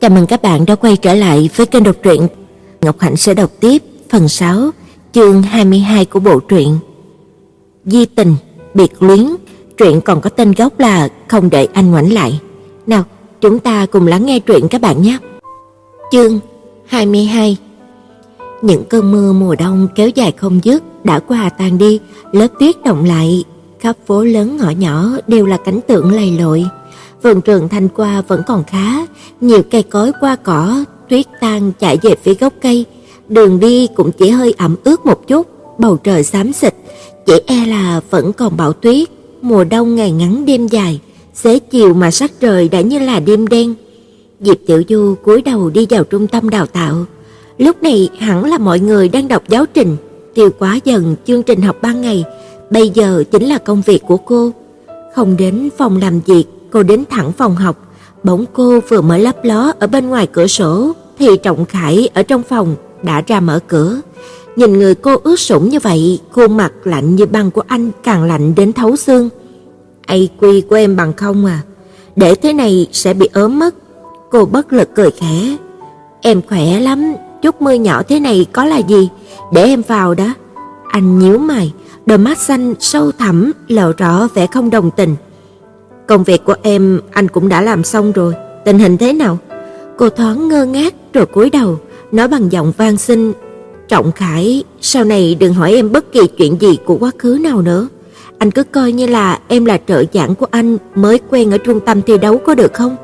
Chào mừng các bạn đã quay trở lại với kênh đọc truyện. Ngọc Hạnh sẽ đọc tiếp phần 6, chương 22 của bộ truyện. Di tình, biệt luyến, truyện còn có tên gốc là Không đợi anh ngoảnh lại. Nào, chúng ta cùng lắng nghe truyện các bạn nhé. Chương 22. Những cơn mưa mùa đông kéo dài không dứt đã qua tan đi, lớp tuyết động lại, khắp phố lớn ngõ nhỏ đều là cảnh tượng lầy lội vườn trường thanh qua vẫn còn khá, nhiều cây cối qua cỏ, tuyết tan chạy về phía gốc cây, đường đi cũng chỉ hơi ẩm ướt một chút, bầu trời xám xịt, chỉ e là vẫn còn bão tuyết, mùa đông ngày ngắn đêm dài, xế chiều mà sắc trời đã như là đêm đen. Diệp Tiểu Du cúi đầu đi vào trung tâm đào tạo. Lúc này hẳn là mọi người đang đọc giáo trình, tiêu quá dần chương trình học ban ngày, bây giờ chính là công việc của cô. Không đến phòng làm việc cô đến thẳng phòng học, bỗng cô vừa mới lấp ló ở bên ngoài cửa sổ thì Trọng Khải ở trong phòng đã ra mở cửa. Nhìn người cô ướt sũng như vậy, khuôn mặt lạnh như băng của anh càng lạnh đến thấu xương. "Ai quy của em bằng không à? Để thế này sẽ bị ốm mất." Cô bất lực cười khẽ. "Em khỏe lắm, chút mưa nhỏ thế này có là gì, để em vào đó." Anh nhíu mày, đôi mắt xanh sâu thẳm lộ rõ vẻ không đồng tình. Công việc của em anh cũng đã làm xong rồi, tình hình thế nào? Cô thoáng ngơ ngác rồi cúi đầu, nói bằng giọng van xin, "Trọng Khải, sau này đừng hỏi em bất kỳ chuyện gì của quá khứ nào nữa. Anh cứ coi như là em là trợ giảng của anh mới quen ở trung tâm thi đấu có được không?"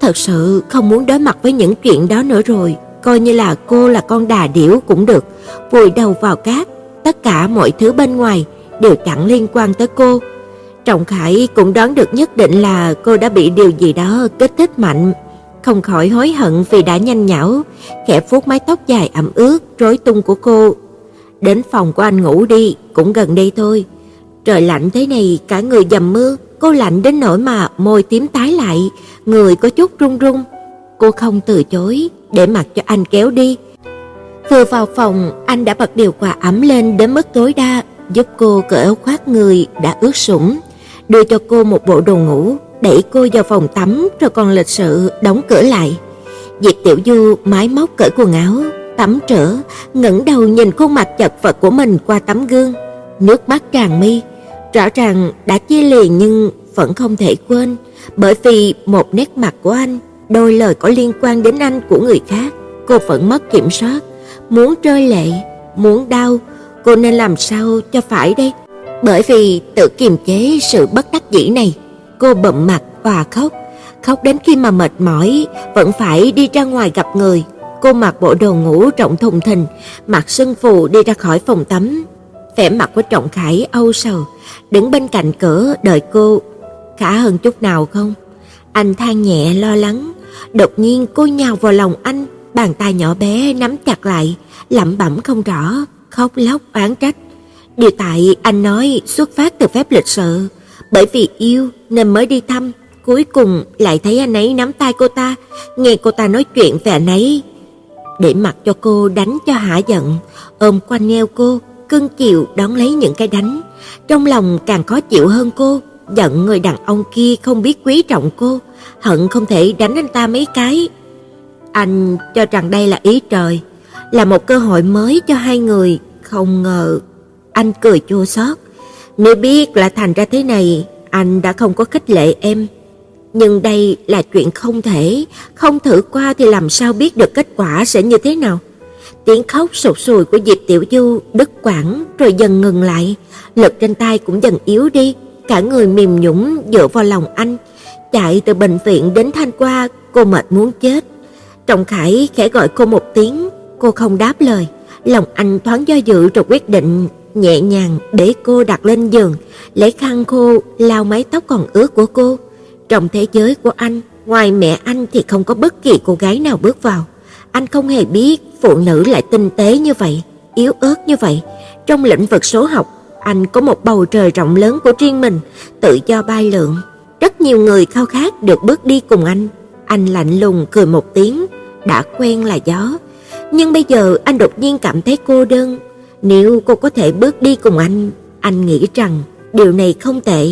Thật sự không muốn đối mặt với những chuyện đó nữa rồi, coi như là cô là con đà điểu cũng được, vùi đầu vào cát, tất cả mọi thứ bên ngoài đều chẳng liên quan tới cô. Trọng Khải cũng đoán được nhất định là cô đã bị điều gì đó kích thích mạnh, không khỏi hối hận vì đã nhanh nhảu, khẽ vuốt mái tóc dài ẩm ướt rối tung của cô. Đến phòng của anh ngủ đi, cũng gần đây thôi. Trời lạnh thế này cả người dầm mưa, cô lạnh đến nỗi mà môi tím tái lại, người có chút run run. Cô không từ chối, để mặc cho anh kéo đi. Vừa vào phòng, anh đã bật điều hòa ấm lên đến mức tối đa, giúp cô cởi áo khoác người đã ướt sũng đưa cho cô một bộ đồ ngủ, đẩy cô vào phòng tắm rồi còn lịch sự đóng cửa lại. Diệp Tiểu Du mái móc cởi quần áo, tắm trở, ngẩng đầu nhìn khuôn mặt chật vật của mình qua tấm gương, nước mắt tràn mi, rõ ràng đã chia liền nhưng vẫn không thể quên, bởi vì một nét mặt của anh, đôi lời có liên quan đến anh của người khác, cô vẫn mất kiểm soát, muốn rơi lệ, muốn đau, cô nên làm sao cho phải đây? Bởi vì tự kiềm chế sự bất đắc dĩ này, cô bậm mặt và khóc, khóc đến khi mà mệt mỏi vẫn phải đi ra ngoài gặp người. Cô mặc bộ đồ ngủ rộng thùng thình, mặc sưng phù đi ra khỏi phòng tắm. Vẻ mặt của Trọng Khải âu sầu, đứng bên cạnh cửa đợi cô. khả hơn chút nào không? Anh than nhẹ lo lắng, đột nhiên cô nhào vào lòng anh, bàn tay nhỏ bé nắm chặt lại, lẩm bẩm không rõ, khóc lóc oán trách. Điều tại anh nói xuất phát từ phép lịch sự, bởi vì yêu nên mới đi thăm, cuối cùng lại thấy anh ấy nắm tay cô ta, nghe cô ta nói chuyện về anh ấy. Để mặc cho cô đánh cho hả giận, ôm quanh eo cô, cưng chiều đón lấy những cái đánh, trong lòng càng khó chịu hơn cô, giận người đàn ông kia không biết quý trọng cô, hận không thể đánh anh ta mấy cái. Anh cho rằng đây là ý trời, là một cơ hội mới cho hai người, không ngờ anh cười chua xót. Nếu biết là thành ra thế này, anh đã không có khích lệ em. Nhưng đây là chuyện không thể, không thử qua thì làm sao biết được kết quả sẽ như thế nào. Tiếng khóc sụt sùi của Diệp Tiểu Du đứt quãng rồi dần ngừng lại, lực trên tay cũng dần yếu đi, cả người mềm nhũn dựa vào lòng anh. Chạy từ bệnh viện đến Thanh Qua, cô mệt muốn chết. Trọng Khải khẽ gọi cô một tiếng, cô không đáp lời. Lòng anh thoáng do dự rồi quyết định nhẹ nhàng để cô đặt lên giường, lấy khăn khô lau mái tóc còn ướt của cô. Trong thế giới của anh, ngoài mẹ anh thì không có bất kỳ cô gái nào bước vào. Anh không hề biết phụ nữ lại tinh tế như vậy, yếu ớt như vậy. Trong lĩnh vực số học, anh có một bầu trời rộng lớn của riêng mình, tự do bay lượn. Rất nhiều người khao khát được bước đi cùng anh. Anh lạnh lùng cười một tiếng, đã quen là gió. Nhưng bây giờ anh đột nhiên cảm thấy cô đơn, nếu cô có thể bước đi cùng anh, anh nghĩ rằng điều này không tệ.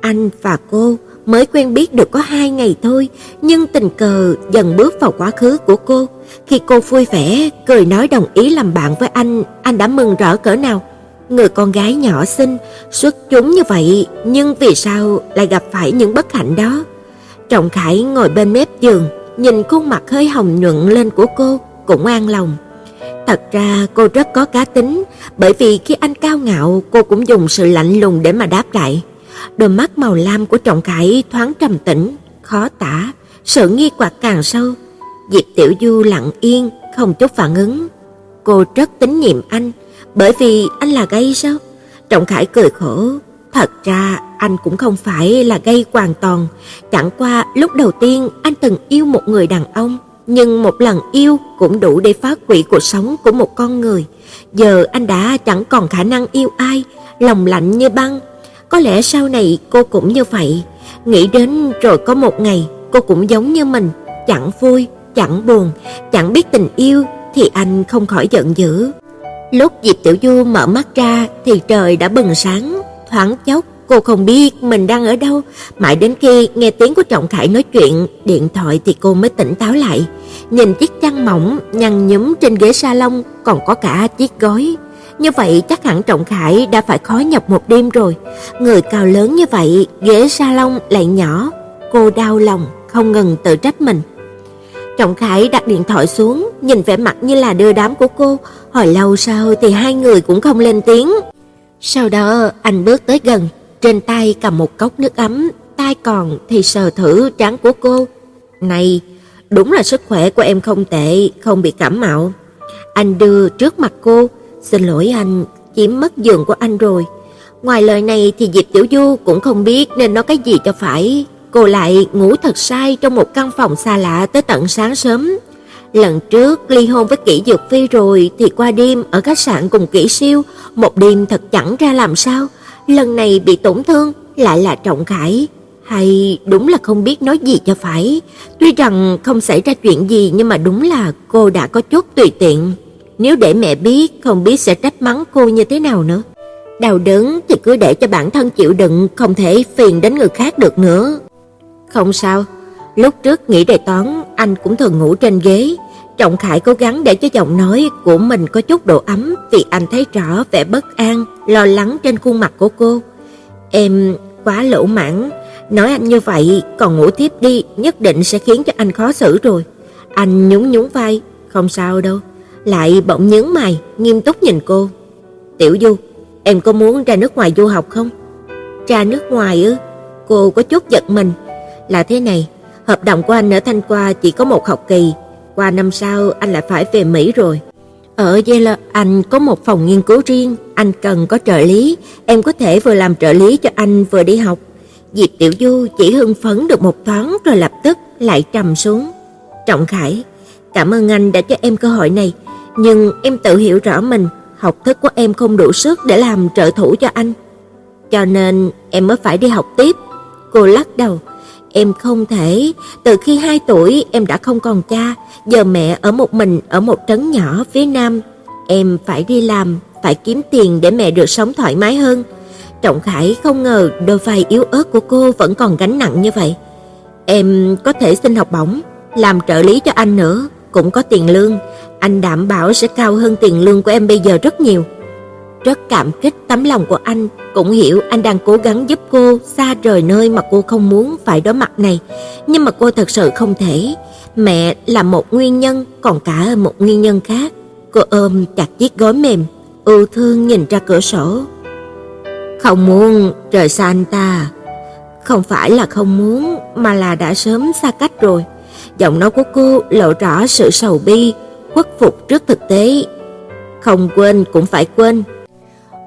Anh và cô, mới quen biết được có hai ngày thôi, nhưng tình cờ dần bước vào quá khứ của cô. Khi cô vui vẻ, cười nói đồng ý làm bạn với anh, anh đã mừng rỡ cỡ nào. Người con gái nhỏ xinh, xuất chúng như vậy, nhưng vì sao lại gặp phải những bất hạnh đó? Trọng Khải ngồi bên mép giường, nhìn khuôn mặt hơi hồng nhuận lên của cô, cũng an lòng. Thật ra cô rất có cá tính, bởi vì khi anh cao ngạo, cô cũng dùng sự lạnh lùng để mà đáp lại. Đôi mắt màu lam của Trọng Khải thoáng trầm tĩnh, khó tả, sự nghi hoặc càng sâu. Diệp Tiểu Du lặng yên, không chút phản ứng. Cô rất tín nhiệm anh, bởi vì anh là gay sao? Trọng Khải cười khổ, thật ra anh cũng không phải là gay hoàn toàn, chẳng qua lúc đầu tiên anh từng yêu một người đàn ông, nhưng một lần yêu cũng đủ để phá hủy cuộc sống của một con người. Giờ anh đã chẳng còn khả năng yêu ai, lòng lạnh như băng. Có lẽ sau này cô cũng như vậy, nghĩ đến rồi có một ngày cô cũng giống như mình, chẳng vui, chẳng buồn, chẳng biết tình yêu thì anh không khỏi giận dữ. Lúc Diệp Tiểu Du mở mắt ra thì trời đã bừng sáng, thoáng chốc cô không biết mình đang ở đâu, mãi đến khi nghe tiếng của Trọng Khải nói chuyện điện thoại thì cô mới tỉnh táo lại, nhìn chiếc chăn mỏng nhăn nhúm trên ghế salon còn có cả chiếc gối. Như vậy chắc hẳn Trọng Khải đã phải khó nhọc một đêm rồi. Người cao lớn như vậy, ghế salon lại nhỏ, cô đau lòng không ngừng tự trách mình. Trọng Khải đặt điện thoại xuống, nhìn vẻ mặt như là đưa đám của cô, hồi lâu sau thì hai người cũng không lên tiếng. Sau đó anh bước tới gần, trên tay cầm một cốc nước ấm, tay còn thì sờ thử trán của cô. "Này, đúng là sức khỏe của em không tệ, không bị cảm mạo." Anh đưa trước mặt cô, "Xin lỗi anh, chiếm mất giường của anh rồi." Ngoài lời này thì Diệp Tiểu Du cũng không biết nên nói cái gì cho phải, cô lại ngủ thật say trong một căn phòng xa lạ tới tận sáng sớm. Lần trước ly hôn với Kỷ Dược Phi rồi thì qua đêm ở khách sạn cùng Kỷ Siêu, một đêm thật chẳng ra làm sao, lần này bị tổn thương lại là Trọng Khải, hay đúng là không biết nói gì cho phải. Tuy rằng không xảy ra chuyện gì nhưng mà đúng là cô đã có chút tùy tiện. Nếu để mẹ biết, không biết sẽ trách mắng cô như thế nào nữa. Đau đớn thì cứ để cho bản thân chịu đựng, không thể phiền đến người khác được nữa. Không sao, lúc trước nghĩ đề toán, anh cũng thường ngủ trên ghế. Trọng Khải cố gắng để cho giọng nói của mình có chút độ ấm vì anh thấy rõ vẻ bất an, lo lắng trên khuôn mặt của cô. Em quá lỗ mãng, nói anh như vậy còn ngủ tiếp đi nhất định sẽ khiến cho anh khó xử rồi. Anh nhún nhún vai, không sao đâu. Lại bỗng nhướng mày, nghiêm túc nhìn cô. Tiểu Du, em có muốn ra nước ngoài du học không? Ra nước ngoài ư? Cô có chút giật mình. Là thế này, hợp đồng của anh ở Thanh Qua chỉ có một học kỳ, qua năm sau anh lại phải về Mỹ rồi. Ở Yale anh có một phòng nghiên cứu riêng, anh cần có trợ lý, em có thể vừa làm trợ lý cho anh vừa đi học. Diệp Tiểu Du chỉ hưng phấn được một thoáng rồi lập tức lại trầm xuống. Trọng Khải, cảm ơn anh đã cho em cơ hội này, nhưng em tự hiểu rõ mình, học thức của em không đủ sức để làm trợ thủ cho anh. Cho nên em mới phải đi học tiếp. Cô lắc đầu, Em không thể, từ khi 2 tuổi em đã không còn cha, giờ mẹ ở một mình ở một trấn nhỏ phía nam, em phải đi làm, phải kiếm tiền để mẹ được sống thoải mái hơn. Trọng Khải không ngờ đôi vai yếu ớt của cô vẫn còn gánh nặng như vậy. Em có thể xin học bổng, làm trợ lý cho anh nữa, cũng có tiền lương, anh đảm bảo sẽ cao hơn tiền lương của em bây giờ rất nhiều. Rất cảm kích tấm lòng của anh, cũng hiểu anh đang cố gắng giúp cô xa rời nơi mà cô không muốn phải đối mặt này, nhưng mà cô thật sự không thể. Mẹ là một nguyên nhân, còn cả một nguyên nhân khác. Cô ôm chặt chiếc gối mềm, ưu thương nhìn ra cửa sổ. Không muốn rời xa anh ta. Không phải là không muốn, mà là đã sớm xa cách rồi. Giọng nói của cô lộ rõ sự sầu bi, khuất phục trước thực tế. Không quên cũng phải quên,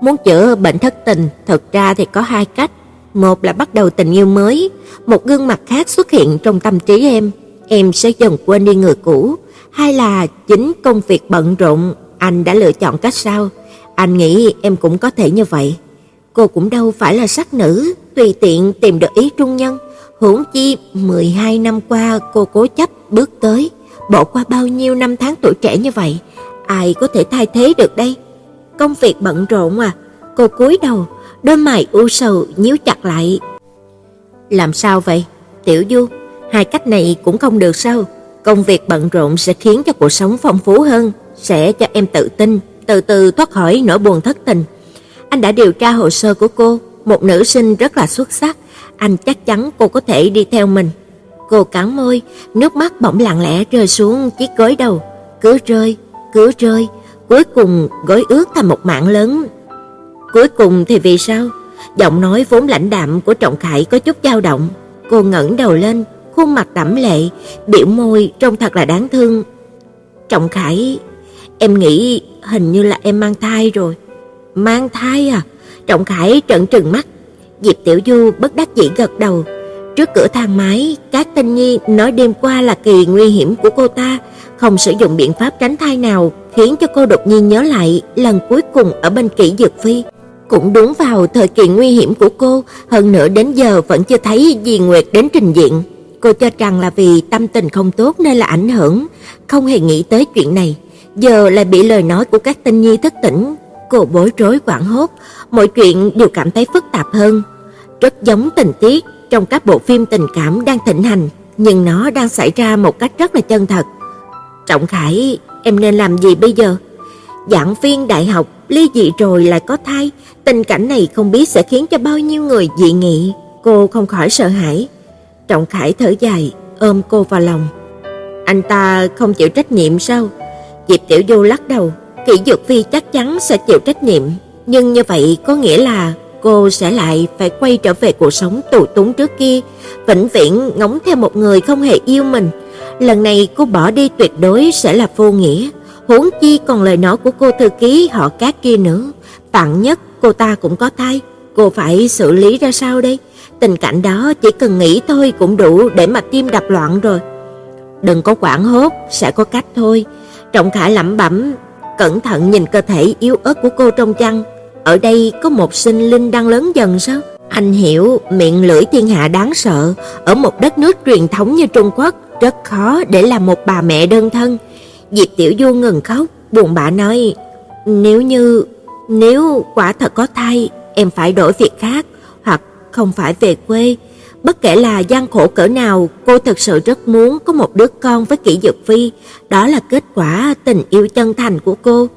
Muốn chữa bệnh thất tình, thật ra thì có hai cách. Một là bắt đầu tình yêu mới, một gương mặt khác xuất hiện trong tâm trí em, em sẽ dần quên đi người cũ. Hai là chính công việc bận rộn, anh đã lựa chọn cách sau. Anh nghĩ em cũng có thể như vậy. Cô cũng đâu phải là sắc nữ, tùy tiện tìm được ý trung nhân. Huống chi 12 năm qua cô cố chấp bước tới, bỏ qua bao nhiêu năm tháng tuổi trẻ như vậy, ai có thể thay thế được đây? Công việc bận rộn à? Cô cúi đầu, đôi mày u sầu nhíu chặt lại. Làm sao vậy? Tiểu Du, hai cách này cũng không được sao? Công việc bận rộn sẽ khiến cho cuộc sống phong phú hơn, sẽ cho em tự tin, từ từ thoát khỏi nỗi buồn thất tình. Anh đã điều tra hồ sơ của cô, một nữ sinh rất là xuất sắc, anh chắc chắn cô có thể đi theo mình. Cô cắn môi, nước mắt bỗng lặng lẽ rơi xuống chiếc gối đầu, cứ rơi, cứ rơi, cuối cùng gối ướt thành một mảng lớn. Cuối cùng thì vì sao? Giọng nói vốn lãnh đạm của Trọng Khải có chút dao động. Cô ngẩng đầu lên, khuôn mặt đẫm lệ, biểu môi trông thật là đáng thương. Trọng Khải, em nghĩ hình như là em mang thai rồi. Mang thai à? Trọng Khải trợn trừng mắt. Diệp Tiểu Du bất đắc dĩ gật đầu. Trước cửa thang máy, các tinh nhi nói đêm qua là kỳ nguy hiểm của cô ta, không sử dụng biện pháp tránh thai nào, khiến cho cô đột nhiên nhớ lại lần cuối cùng ở bên kỹ dược phi. Cũng đúng vào thời kỳ nguy hiểm của cô, hơn nữa đến giờ vẫn chưa thấy Di Nguyệt đến trình diện. Cô cho rằng là vì tâm tình không tốt nên là ảnh hưởng, không hề nghĩ tới chuyện này. Giờ lại bị lời nói của các tinh nhi thất tỉnh, cô bối rối quảng hốt, mọi chuyện đều cảm thấy phức tạp hơn. Rất giống tình tiết trong các bộ phim tình cảm đang thịnh hành, nhưng nó đang xảy ra một cách rất là chân thật. Trọng Khải, em nên làm gì bây giờ? Giảng viên đại học ly dị rồi lại có thai, tình cảnh này không biết sẽ khiến cho bao nhiêu người dị nghị, cô không khỏi sợ hãi. Trọng Khải thở dài, ôm cô vào lòng. Anh ta không chịu trách nhiệm sao? Diệp Tiểu Du lắc đầu, Kỷ Dược Phi chắc chắn sẽ chịu trách nhiệm, nhưng như vậy có nghĩa là cô sẽ lại phải quay trở về cuộc sống tù túng trước kia, vĩnh viễn ngóng theo một người không hề yêu mình. Lần này cô bỏ đi tuyệt đối sẽ là vô nghĩa, huống chi còn lời nói của cô thư ký họ Cát kia nữa, vạn nhất cô ta cũng có thai, cô phải xử lý ra sao đây? Tình cảnh đó chỉ cần nghĩ thôi cũng đủ để mà tim đập loạn rồi. Đừng có quảng hốt, sẽ có cách thôi. Trọng Khải lẩm bẩm, cẩn thận nhìn cơ thể yếu ớt của cô trong chăn. Ở đây có một sinh linh đang lớn dần sao? Anh hiểu miệng lưỡi thiên hạ đáng sợ, ở một đất nước truyền thống như Trung Quốc rất khó để làm một bà mẹ đơn thân. Diệp Tiểu Du ngừng khóc, buồn bã nói: "Nếu như nếu quả thật có thai, em phải đổi việc khác hoặc không phải về quê." Bất kể là gian khổ cỡ nào, cô thật sự rất muốn có một đứa con với Kỷ Dực Phi, đó là kết quả tình yêu chân thành của cô.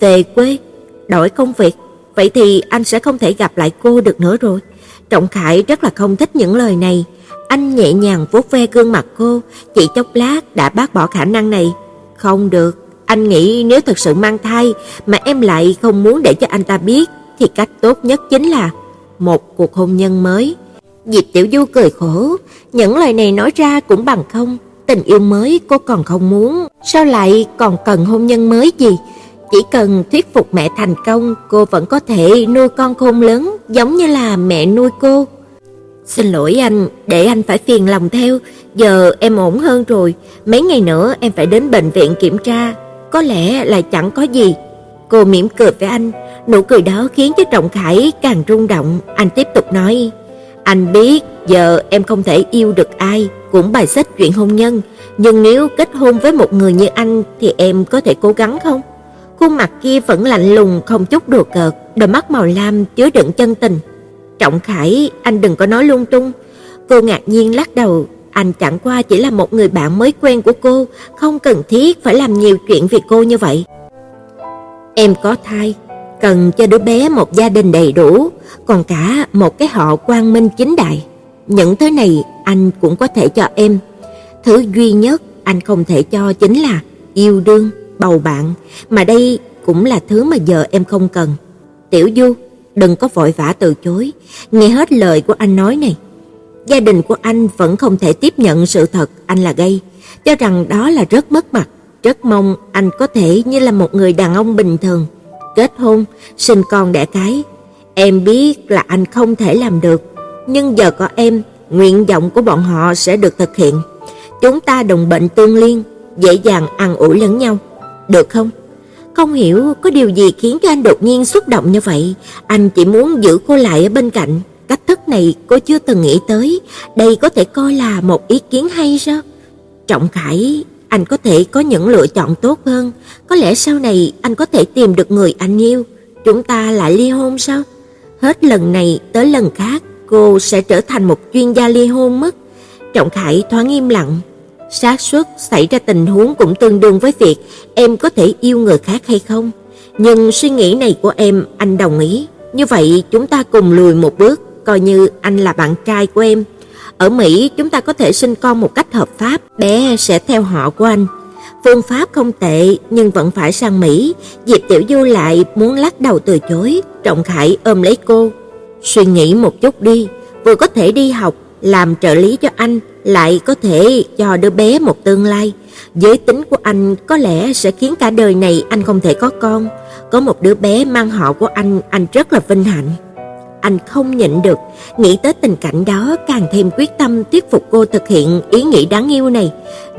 Về quê, đổi công việc, vậy thì anh sẽ không thể gặp lại cô được nữa rồi. Trọng Khải rất là không thích những lời này, anh nhẹ nhàng vuốt ve gương mặt cô, chỉ chốc lát đã bác bỏ khả năng này. Không được, anh nghĩ nếu thật sự mang thai mà em lại không muốn để cho anh ta biết thì cách tốt nhất chính là một cuộc hôn nhân mới. Diệp Tiểu Du cười khổ, những lời này nói ra cũng bằng không, tình yêu mới cô còn không muốn, sao lại còn cần hôn nhân mới gì? Chỉ cần thuyết phục mẹ thành công, cô vẫn có thể nuôi con khôn lớn giống như là mẹ nuôi cô. Xin lỗi anh, để anh phải phiền lòng theo, giờ em ổn hơn rồi, mấy ngày nữa em phải đến bệnh viện kiểm tra, có lẽ là chẳng có gì. Cô mỉm cười với anh, nụ cười đó khiến cho Trọng Khải càng rung động, anh tiếp tục nói: "Anh biết giờ em không thể yêu được ai, cũng bài xích chuyện hôn nhân, nhưng nếu kết hôn với một người như anh thì em có thể cố gắng không?" Khuôn mặt kia vẫn lạnh lùng không chút đùa cợt, đôi mắt màu lam chứa đựng chân tình. Trọng Khải, anh đừng có nói lung tung. Cô ngạc nhiên lắc đầu, anh chẳng qua chỉ là một người bạn mới quen của cô, không cần thiết phải làm nhiều chuyện vì cô như vậy. Em có thai, cần cho đứa bé một gia đình đầy đủ, còn cả một cái họ quang minh chính đại. Những thứ này anh cũng có thể cho em. Thứ duy nhất anh không thể cho chính là yêu đương, bầu bạn, mà đây cũng là thứ mà giờ em không cần. Tiểu Du, đừng có vội vã từ chối, nghe hết lời của anh nói này. Gia đình của anh vẫn không thể tiếp nhận sự thật anh là gay, cho rằng đó là rất mất mặt, rất mong anh có thể như là một người đàn ông bình thường, kết hôn, sinh con đẻ cái. Em biết là anh không thể làm được, nhưng giờ có em, nguyện vọng của bọn họ sẽ được thực hiện. Chúng ta đồng bệnh tương liên, dễ dàng ăn ủi lẫn nhau, được không? Không hiểu có điều gì khiến cho anh đột nhiên xúc động như vậy, anh chỉ muốn giữ cô lại ở bên cạnh. Cách thức này cô chưa từng nghĩ tới, đây có thể coi là một ý kiến hay sao? Trọng Khải, anh có thể có những lựa chọn tốt hơn, có lẽ sau này anh có thể tìm được người anh yêu, chúng ta lại ly hôn sao? Hết lần này tới lần khác, cô sẽ trở thành một chuyên gia ly hôn mất. Trọng Khải thoáng im lặng xác suất xảy ra tình huống cũng tương đương với việc em có thể yêu người khác hay không. Nhưng suy nghĩ này của em anh đồng ý. Như vậy chúng ta cùng lùi một bước, coi như anh là bạn trai của em. Ở Mỹ chúng ta có thể sinh con một cách hợp pháp, bé sẽ theo họ của anh. Phương pháp không tệ nhưng vẫn phải sang Mỹ, Diệp Tiểu Du lại muốn lắc đầu từ chối, Trọng Khải ôm lấy cô. Suy nghĩ một chút đi, vừa có thể đi học, làm trợ lý cho anh, lại có thể cho đứa bé một tương lai. Giới tính của anh có lẽ sẽ khiến cả đời này anh không thể có con. Có một đứa bé mang họ của anh, anh rất là vinh hạnh. Anh không nhịn được, nghĩ tới tình cảnh đó càng thêm quyết tâm thuyết phục cô thực hiện ý nghĩ đáng yêu này.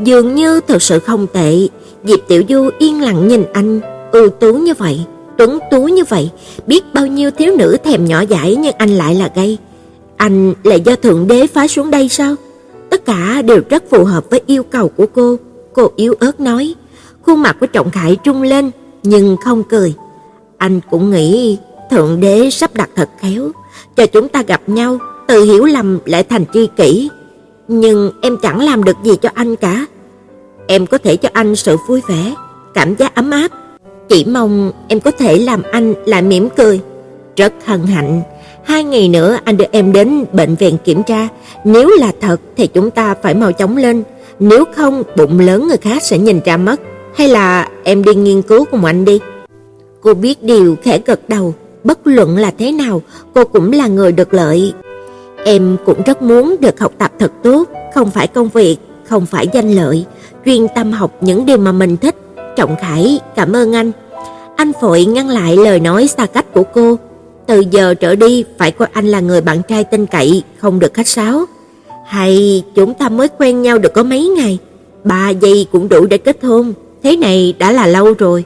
Dường như thật sự không tệ, Diệp Tiểu Du yên lặng nhìn anh, ưu tú như vậy, tuấn tú như vậy, biết bao nhiêu thiếu nữ thèm nhỏ dãi nhưng anh lại là gay. Anh là do thượng đế phá xuống đây sao? Tất cả đều rất phù hợp với yêu cầu của cô. Cô yếu ớt nói, khuôn mặt của Trọng Khải trung lên nhưng không cười. Anh cũng nghĩ thượng đế sắp đặt thật khéo, cho chúng ta gặp nhau, từ hiểu lầm lại thành tri kỷ. Nhưng em chẳng làm được gì cho anh cả. Em có thể cho anh sự vui vẻ, cảm giác ấm áp, chỉ mong em có thể làm anh lại mỉm cười. Rất hân hạnh, hai ngày nữa anh đưa em đến bệnh viện kiểm tra, nếu là thật thì chúng ta phải mau chóng lên, nếu không bụng lớn người khác sẽ nhìn ra mất. Hay là em đi nghiên cứu cùng anh đi. Cô biết điều khẽ gật đầu, bất luận là thế nào, cô cũng là người được lợi. Em cũng rất muốn được học tập thật tốt, không phải công việc, không phải danh lợi, chuyên tâm học những điều mà mình thích. Trọng Khải, cảm ơn anh. Anh vội ngăn lại lời nói xa cách của cô. Từ giờ trở đi phải coi anh là người bạn trai tin cậy, không được khách sáo. Hay chúng ta mới quen nhau được có mấy ngày, ba giây cũng đủ để kết hôn, thế này đã là lâu rồi.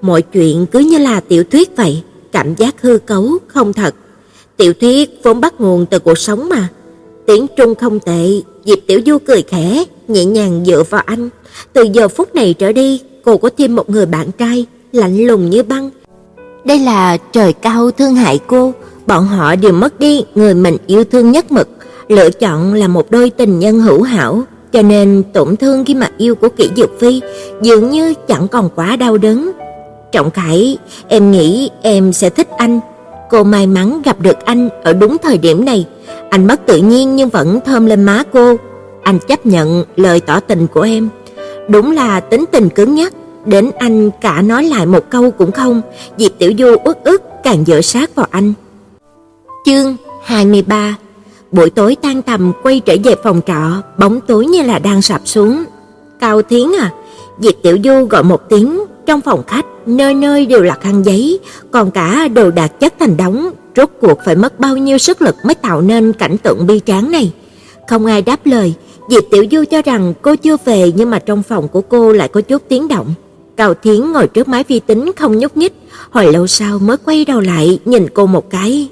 Mọi chuyện cứ như là tiểu thuyết vậy, cảm giác hư cấu, không thật. Tiểu thuyết vốn bắt nguồn từ cuộc sống mà. Tiếng Trung không tệ, Diệp Tiểu Du cười khẽ, nhẹ nhàng dựa vào anh. Từ giờ phút này trở đi, cô có thêm một người bạn trai, lạnh lùng như băng. Đây là trời cao thương hại cô, bọn họ đều mất đi người mình yêu thương nhất mực, lựa chọn là một đôi tình nhân hữu hảo, cho nên tổn thương khi mà yêu của Kỷ Dược Phi dường như chẳng còn quá đau đớn. Trọng Khải, em nghĩ em sẽ thích anh. Cô may mắn gặp được anh ở đúng thời điểm này. Anh mất tự nhiên nhưng vẫn thơm lên má cô. Anh chấp nhận lời tỏ tình của em. Đúng là tính tình cứng nhắc, đến anh cả nói lại một câu cũng không. Diệp Tiểu Du uất ức càng dựa sát vào anh. Chương 23 Buổi tối tan tầm quay trở về phòng trọ, bóng tối như là đang sập xuống. Cao Thiến à, Diệp Tiểu Du gọi một tiếng, trong phòng khách nơi nơi đều là khăn giấy, còn cả đồ đạc chất thành đống, rốt cuộc phải mất bao nhiêu sức lực mới tạo nên cảnh tượng bi tráng này. Không ai đáp lời, Diệp Tiểu Du cho rằng cô chưa về nhưng mà trong phòng của cô lại có chút tiếng động. Cao Thiến ngồi trước máy vi tính không nhúc nhích, hồi lâu sau mới quay đầu lại nhìn cô một cái.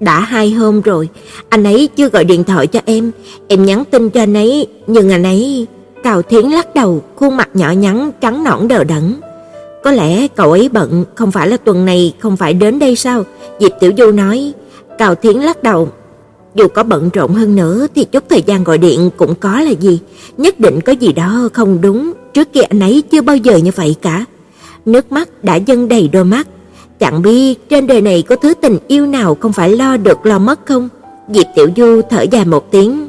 Đã hai hôm rồi, anh ấy chưa gọi điện thoại cho em, em nhắn tin cho anh ấy, nhưng anh ấy Cao Thiến lắc đầu, khuôn mặt nhỏ nhắn trắng nõn đờ đẫn. Có lẽ cậu ấy bận, không phải là tuần này không phải đến đây sao? Diệp Tiểu Du nói. Cao Thiến lắc đầu. Dù có bận rộn hơn nữa thì chút thời gian gọi điện cũng có là gì, nhất định có gì đó không đúng, trước kia anh ấy chưa bao giờ như vậy cả. Nước mắt đã dâng đầy đôi mắt, chẳng biết trên đời này có thứ tình yêu nào không phải lo được lo mất không? Diệp Tiểu Du thở dài một tiếng,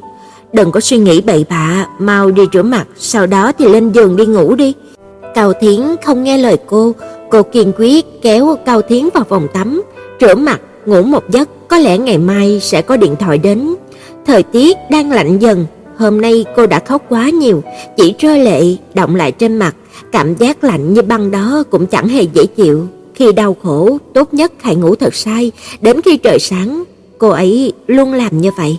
đừng có suy nghĩ bậy bạ, mau đi rửa mặt, sau đó thì lên giường đi ngủ đi. Cao Thiến không nghe lời cô, cô kiên quyết kéo Cao Thiến vào phòng tắm, rửa mặt, ngủ một giấc, có lẽ ngày mai sẽ có điện thoại đến. Thời tiết đang lạnh dần, hôm nay cô đã khóc quá nhiều, chỉ rơi lệ động lại trên mặt, cảm giác lạnh như băng đó cũng chẳng hề dễ chịu. Khi đau khổ, tốt nhất hãy ngủ thật say, đến khi trời sáng, cô ấy luôn làm như vậy.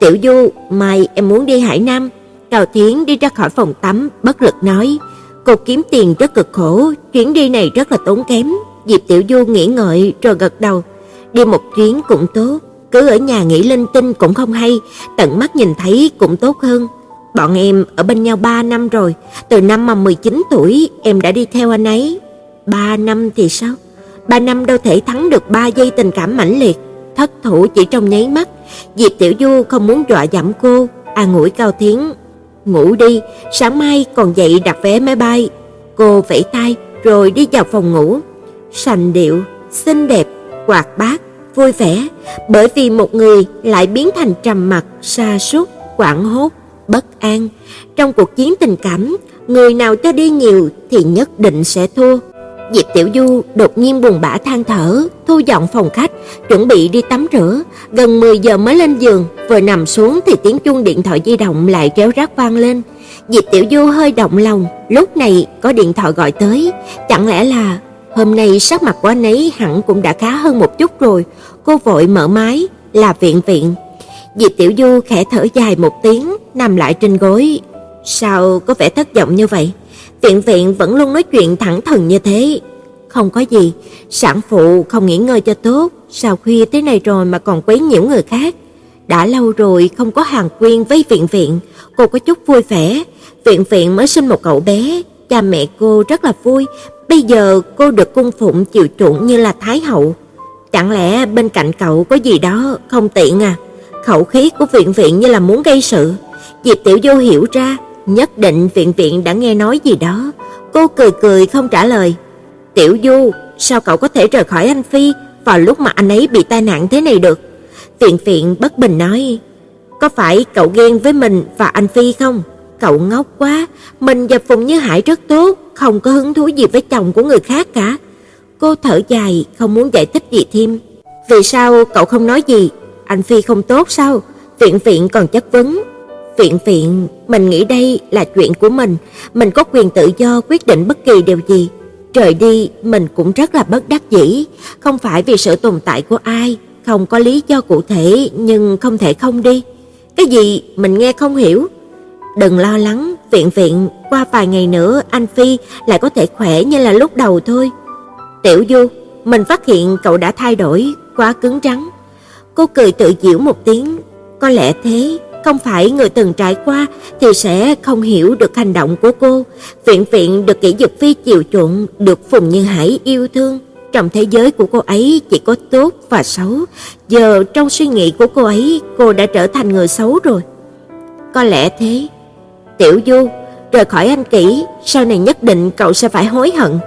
Tiểu Du, mai em muốn đi Hải Nam. Cao Thiến đi ra khỏi phòng tắm, bất lực nói, cô kiếm tiền rất cực khổ, chuyến đi này rất là tốn kém. Diệp Tiểu Du nghĩ ngợi rồi gật đầu, đi một chuyến cũng tốt, cứ ở nhà nghĩ linh tinh cũng không hay, tận mắt nhìn thấy cũng tốt hơn. Bọn em ở bên nhau 3 năm rồi, từ năm mà 19 tuổi em đã đi theo anh ấy. 3 năm thì sao? 3 năm đâu thể thắng được 3 giây tình cảm mãnh liệt, thất thủ chỉ trong nháy mắt, Diệp Tiểu Du không muốn dọa dẫm cô, an ủi Cao Thiến, "Ngủ đi, sáng mai còn dậy đặt vé máy bay." Cô vẫy tay rồi đi vào phòng ngủ. Sành điệu, xinh đẹp, hoạt bát, vui vẻ, bởi vì một người lại biến thành trầm mặc, sa sút, quảng hốt, bất an. Trong cuộc chiến tình cảm, người nào cho đi nhiều thì nhất định sẽ thua. Diệp Tiểu Du đột nhiên buồn bã than thở, thu dọn phòng khách, chuẩn bị đi tắm rửa, gần 10 giờ mới lên giường, vừa nằm xuống thì tiếng chuông điện thoại di động lại réo rắt vang lên. Diệp Tiểu Du hơi động lòng, lúc này có điện thoại gọi tới, chẳng lẽ là hôm nay sắc mặt của anh ấy hẳn cũng đã khá hơn một chút rồi. Cô vội mở máy, là Viện Viện. Diệp Tiểu Du khẽ thở dài một tiếng, nằm lại trên gối. Sao có vẻ thất vọng như vậy? Viện Viện vẫn luôn nói chuyện thẳng thừng như thế. Không có gì, sản phụ không nghỉ ngơi cho tốt, sao khuya thế này rồi mà còn quấy nhiễu người khác. Đã lâu rồi không có hàng quyên với Viện Viện, cô có chút vui vẻ. Viện Viện mới sinh một cậu bé, cha mẹ cô rất là vui, bây giờ cô được cung phụng chịu chuộng như là thái hậu. Chẳng lẽ bên cạnh cậu có gì đó không tiện à? Khẩu khí của Viện Viện như là muốn gây sự. Diệp Tiểu Du hiểu ra, nhất định Viện Viện đã nghe nói gì đó. Cô cười cười không trả lời. "Tiểu Du, sao cậu có thể rời khỏi anh Phi vào lúc mà anh ấy bị tai nạn thế này được?" Viện Viện bất bình nói. "Có phải cậu ghen với mình và anh Phi không? Cậu ngốc quá, mình và Phùng Như Hải rất tốt, không có hứng thú gì với chồng của người khác cả." Cô thở dài, không muốn giải thích gì thêm. "Vì sao cậu không nói gì? Anh Phi không tốt sao?" Viện Viện còn chất vấn. Viện Viện, mình nghĩ đây là chuyện của mình, mình có quyền tự do quyết định bất kỳ điều gì. Trời đi, mình cũng rất là bất đắc dĩ, không phải vì sự tồn tại của ai, không có lý do cụ thể nhưng không thể không đi. Cái gì mình nghe không hiểu. Đừng lo lắng, Viện Viện, qua vài ngày nữa anh Phi lại có thể khỏe như là lúc đầu thôi. Tiểu Du, mình phát hiện cậu đã thay đổi, quá cứng rắn. Cô cười tự giễu một tiếng, có lẽ thế, không phải người từng trải qua thì sẽ không hiểu được hành động của cô. Viện Viện được kỹ dục Phi chiều chuộng, được Phùng Như Hải yêu thương. Trong thế giới của cô ấy chỉ có tốt và xấu, giờ trong suy nghĩ của cô ấy, cô đã trở thành người xấu rồi. Có lẽ thế. Tiểu Du, rời khỏi anh kỹ, sau này nhất định cậu sẽ phải hối hận.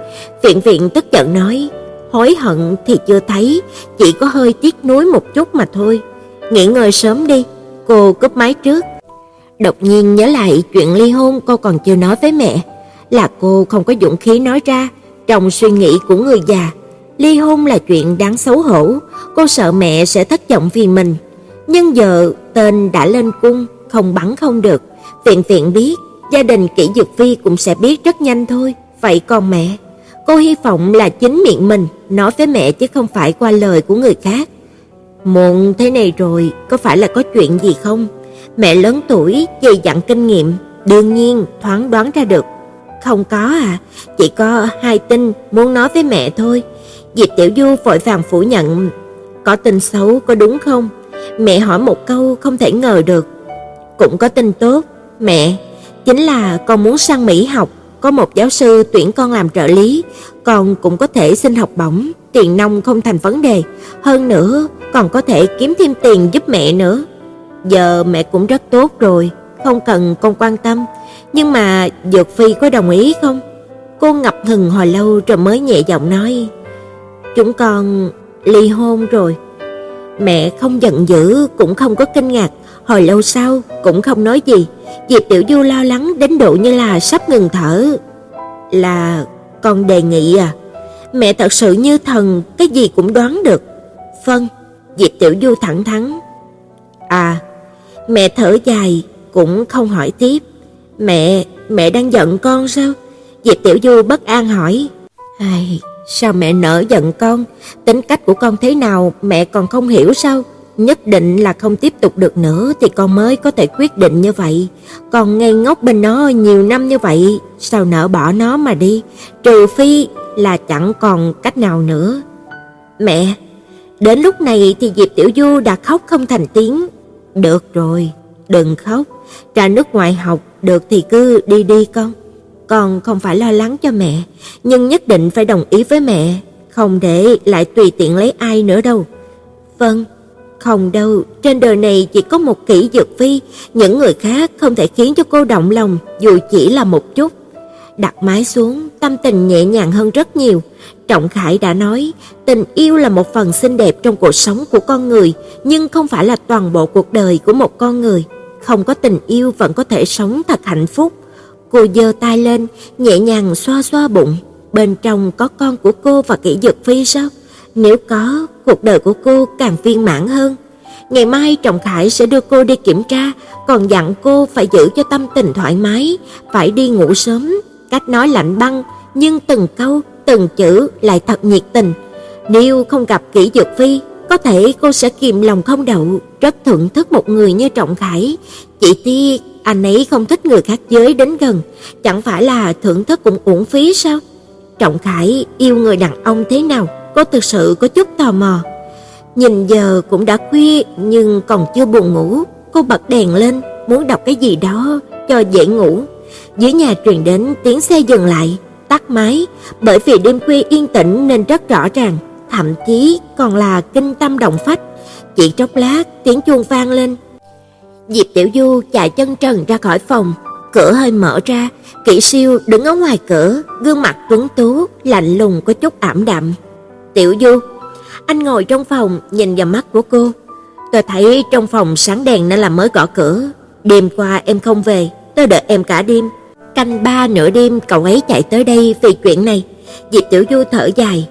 Viện Viện tức giận nói, hối hận thì chưa thấy, chỉ có hơi tiếc nuối một chút mà thôi. Nghỉ ngơi sớm đi, Cô cúp máy trước. Đột nhiên nhớ lại chuyện ly hôn cô còn chưa nói với mẹ, là cô không có dũng khí nói ra, trong suy nghĩ của người già, ly hôn là chuyện đáng xấu hổ, cô sợ mẹ sẽ thất vọng vì mình. Nhưng giờ tên đã lên cung, không bắn không được, tiện tiện biết, gia đình Kỷ Dực Phi cũng sẽ biết rất nhanh thôi, vậy còn mẹ, cô hy vọng là chính miệng mình nói với mẹ chứ không phải qua lời của người khác. Muộn thế này rồi, có phải là có chuyện gì không? Mẹ lớn tuổi, dày dặn kinh nghiệm, đương nhiên thoáng đoán ra được. Không có à, chỉ có hai tin muốn nói với mẹ thôi. Diệp Tiểu Du vội vàng phủ nhận. Có tin xấu có đúng không? Mẹ hỏi một câu không thể ngờ được. Cũng có tin tốt, mẹ, chính là con muốn sang Mỹ học, có một giáo sư tuyển con làm trợ lý, con cũng có thể xin học bổng, tiền nông không thành vấn đề, hơn nữa còn có thể kiếm thêm tiền giúp mẹ nữa. Giờ mẹ cũng rất tốt rồi, không cần con quan tâm, nhưng mà Dược Phi có đồng ý không? Cô ngập ngừng hồi lâu rồi mới nhẹ giọng nói, "Chúng con ly hôn rồi." Mẹ không giận dữ cũng không có kinh ngạc, hồi lâu sau cũng không nói gì. Diệp Tiểu Du lo lắng đến độ như là sắp ngừng thở. "Là con đề nghị à?" Mẹ thật sự như thần, cái gì cũng đoán được. Vâng, Diệp Tiểu Du thẳng thắn. À, mẹ thở dài, cũng không hỏi tiếp. Mẹ, mẹ đang giận con sao? Diệp Tiểu Du bất an hỏi. Ai, sao mẹ nỡ giận con? Tính cách của con thế nào mẹ còn không hiểu sao? Nhất định là không tiếp tục được nữa thì con mới có thể quyết định như vậy. Còn ngây ngốc bên nó nhiều năm như vậy, sao nỡ bỏ nó mà đi? Trừ phi là chẳng còn cách nào nữa. Mẹ, đến lúc này thì Diệp Tiểu Du đã khóc không thành tiếng. Được rồi, đừng khóc, ra nước ngoài học được thì cứ đi đi con. Con không phải lo lắng cho mẹ, nhưng nhất định phải đồng ý với mẹ, không để lại tùy tiện lấy ai nữa đâu. Vâng, không đâu, trên đời này chỉ có một kỹ dược phi, những người khác không thể khiến cho cô động lòng dù chỉ là một chút. Đặt mái xuống, tâm tình nhẹ nhàng hơn rất nhiều. Trọng Khải đã nói, tình yêu là một phần xinh đẹp trong cuộc sống của con người, nhưng không phải là toàn bộ cuộc đời của một con người. Không có tình yêu vẫn có thể sống thật hạnh phúc. Cô giơ tay lên, nhẹ nhàng xoa xoa bụng. Bên trong có con của cô và kỹ dược phi sao? Nếu có, cuộc đời của cô càng viên mãn hơn. Ngày mai Trọng Khải sẽ đưa cô đi kiểm tra, còn dặn cô phải giữ cho tâm tình thoải mái, phải đi ngủ sớm. Cách nói lạnh băng, nhưng từng câu, từng chữ lại thật nhiệt tình. Nếu không gặp kỹ dược phi, có thể cô sẽ kìm lòng không đậu, rất thưởng thức một người như Trọng Khải. Chỉ tiếc anh ấy không thích người khác giới đến gần, chẳng phải là thưởng thức cũng uổng phí sao? Trọng Khải yêu người đàn ông thế nào? Cô thực sự có chút tò mò. Nhìn giờ cũng đã khuya nhưng còn chưa buồn ngủ, cô bật đèn lên, muốn đọc cái gì đó cho dễ ngủ. Dưới nhà truyền đến tiếng xe dừng lại, tắt máy, bởi vì đêm khuya yên tĩnh nên rất rõ ràng, thậm chí còn là kinh tâm động phách. Chỉ chốc lát, tiếng chuông vang lên. Diệp Tiểu Du chạy chân trần ra khỏi phòng, cửa hơi mở ra, Kỷ Siêu đứng ở ngoài cửa, gương mặt tuấn tú, lạnh lùng có chút ảm đạm. "Tiểu Du." Anh ngồi trong phòng, nhìn vào mắt của cô. "Tôi thấy trong phòng sáng đèn nên là mới gõ cửa, đêm qua em không về, tôi đợi em cả đêm. Canh ba nửa đêm cậu ấy chạy tới đây vì chuyện này." Diệp Tiểu Du thở dài.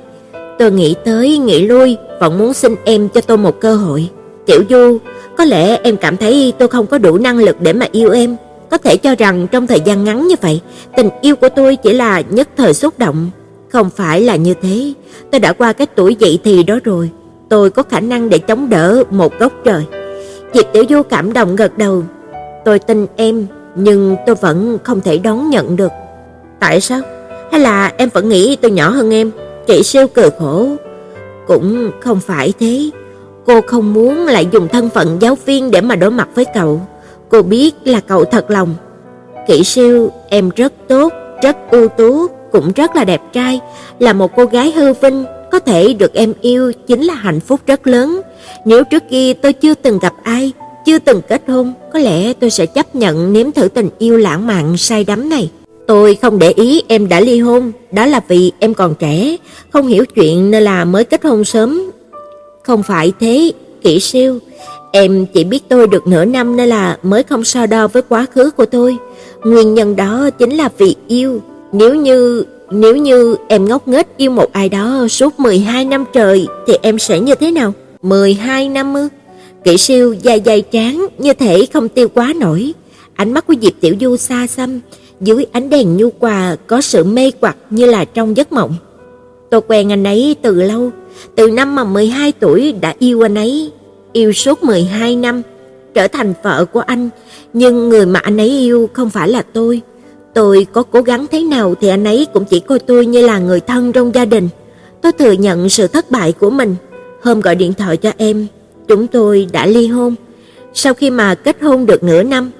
"Tôi nghĩ tới nghĩ lui, vẫn muốn xin em cho tôi một cơ hội." "Tiểu Du, có lẽ em cảm thấy tôi không có đủ năng lực để mà yêu em." Có thể cho rằng trong thời gian ngắn như vậy, tình yêu của tôi chỉ là nhất thời xúc động, không phải là như thế. Tôi đã qua cái tuổi dậy thì đó rồi, tôi có khả năng để chống đỡ một góc trời. Diệp Tiểu Du cảm động gật đầu. Tôi tin em, nhưng tôi vẫn không thể đón nhận được. Tại sao? Hay là em vẫn nghĩ tôi nhỏ hơn em? Chị siêu cười khổ. Cũng không phải thế. Cô không muốn lại dùng thân phận giáo viên để mà đối mặt với cậu. Cô biết là cậu thật lòng. Kỷ siêu, em rất tốt, rất ưu tú, cũng rất là đẹp trai, là một cô gái hư vinh, có thể được em yêu chính là hạnh phúc rất lớn. Nếu trước kia tôi chưa từng gặp ai, chưa từng kết hôn, có lẽ tôi sẽ chấp nhận nếm thử tình yêu lãng mạn say đắm này. Tôi không để ý em đã ly hôn, đó là vì em còn trẻ, không hiểu chuyện nên là mới kết hôn sớm. Không phải thế, kỹ Siêu, Em chỉ biết tôi được nửa năm nên là mới không so đo với quá khứ của tôi. Nguyên nhân đó chính là vì yêu. Nếu như nếu như em ngốc nghếch yêu một ai đó suốt 12 năm trời thì em sẽ như thế nào? 12 năm ư? Kỷ siêu dài dài trán như thể không tiêu quá nổi. Ánh mắt của Diệp Tiểu Du xa xăm, dưới ánh đèn nhu hòa có sự mê hoặc như là trong giấc mộng. Tôi quen anh ấy từ lâu, từ năm mà 12 tuổi đã yêu anh ấy, yêu suốt 12 năm, trở thành vợ của anh, nhưng người mà anh ấy yêu không phải là tôi. Tôi có cố gắng thế nào thì anh ấy cũng chỉ coi tôi như là người thân trong gia đình. Tôi thừa nhận sự thất bại của mình. Hôm gọi điện thoại cho em, chúng tôi đã ly hôn. Sau khi mà kết hôn được nửa năm,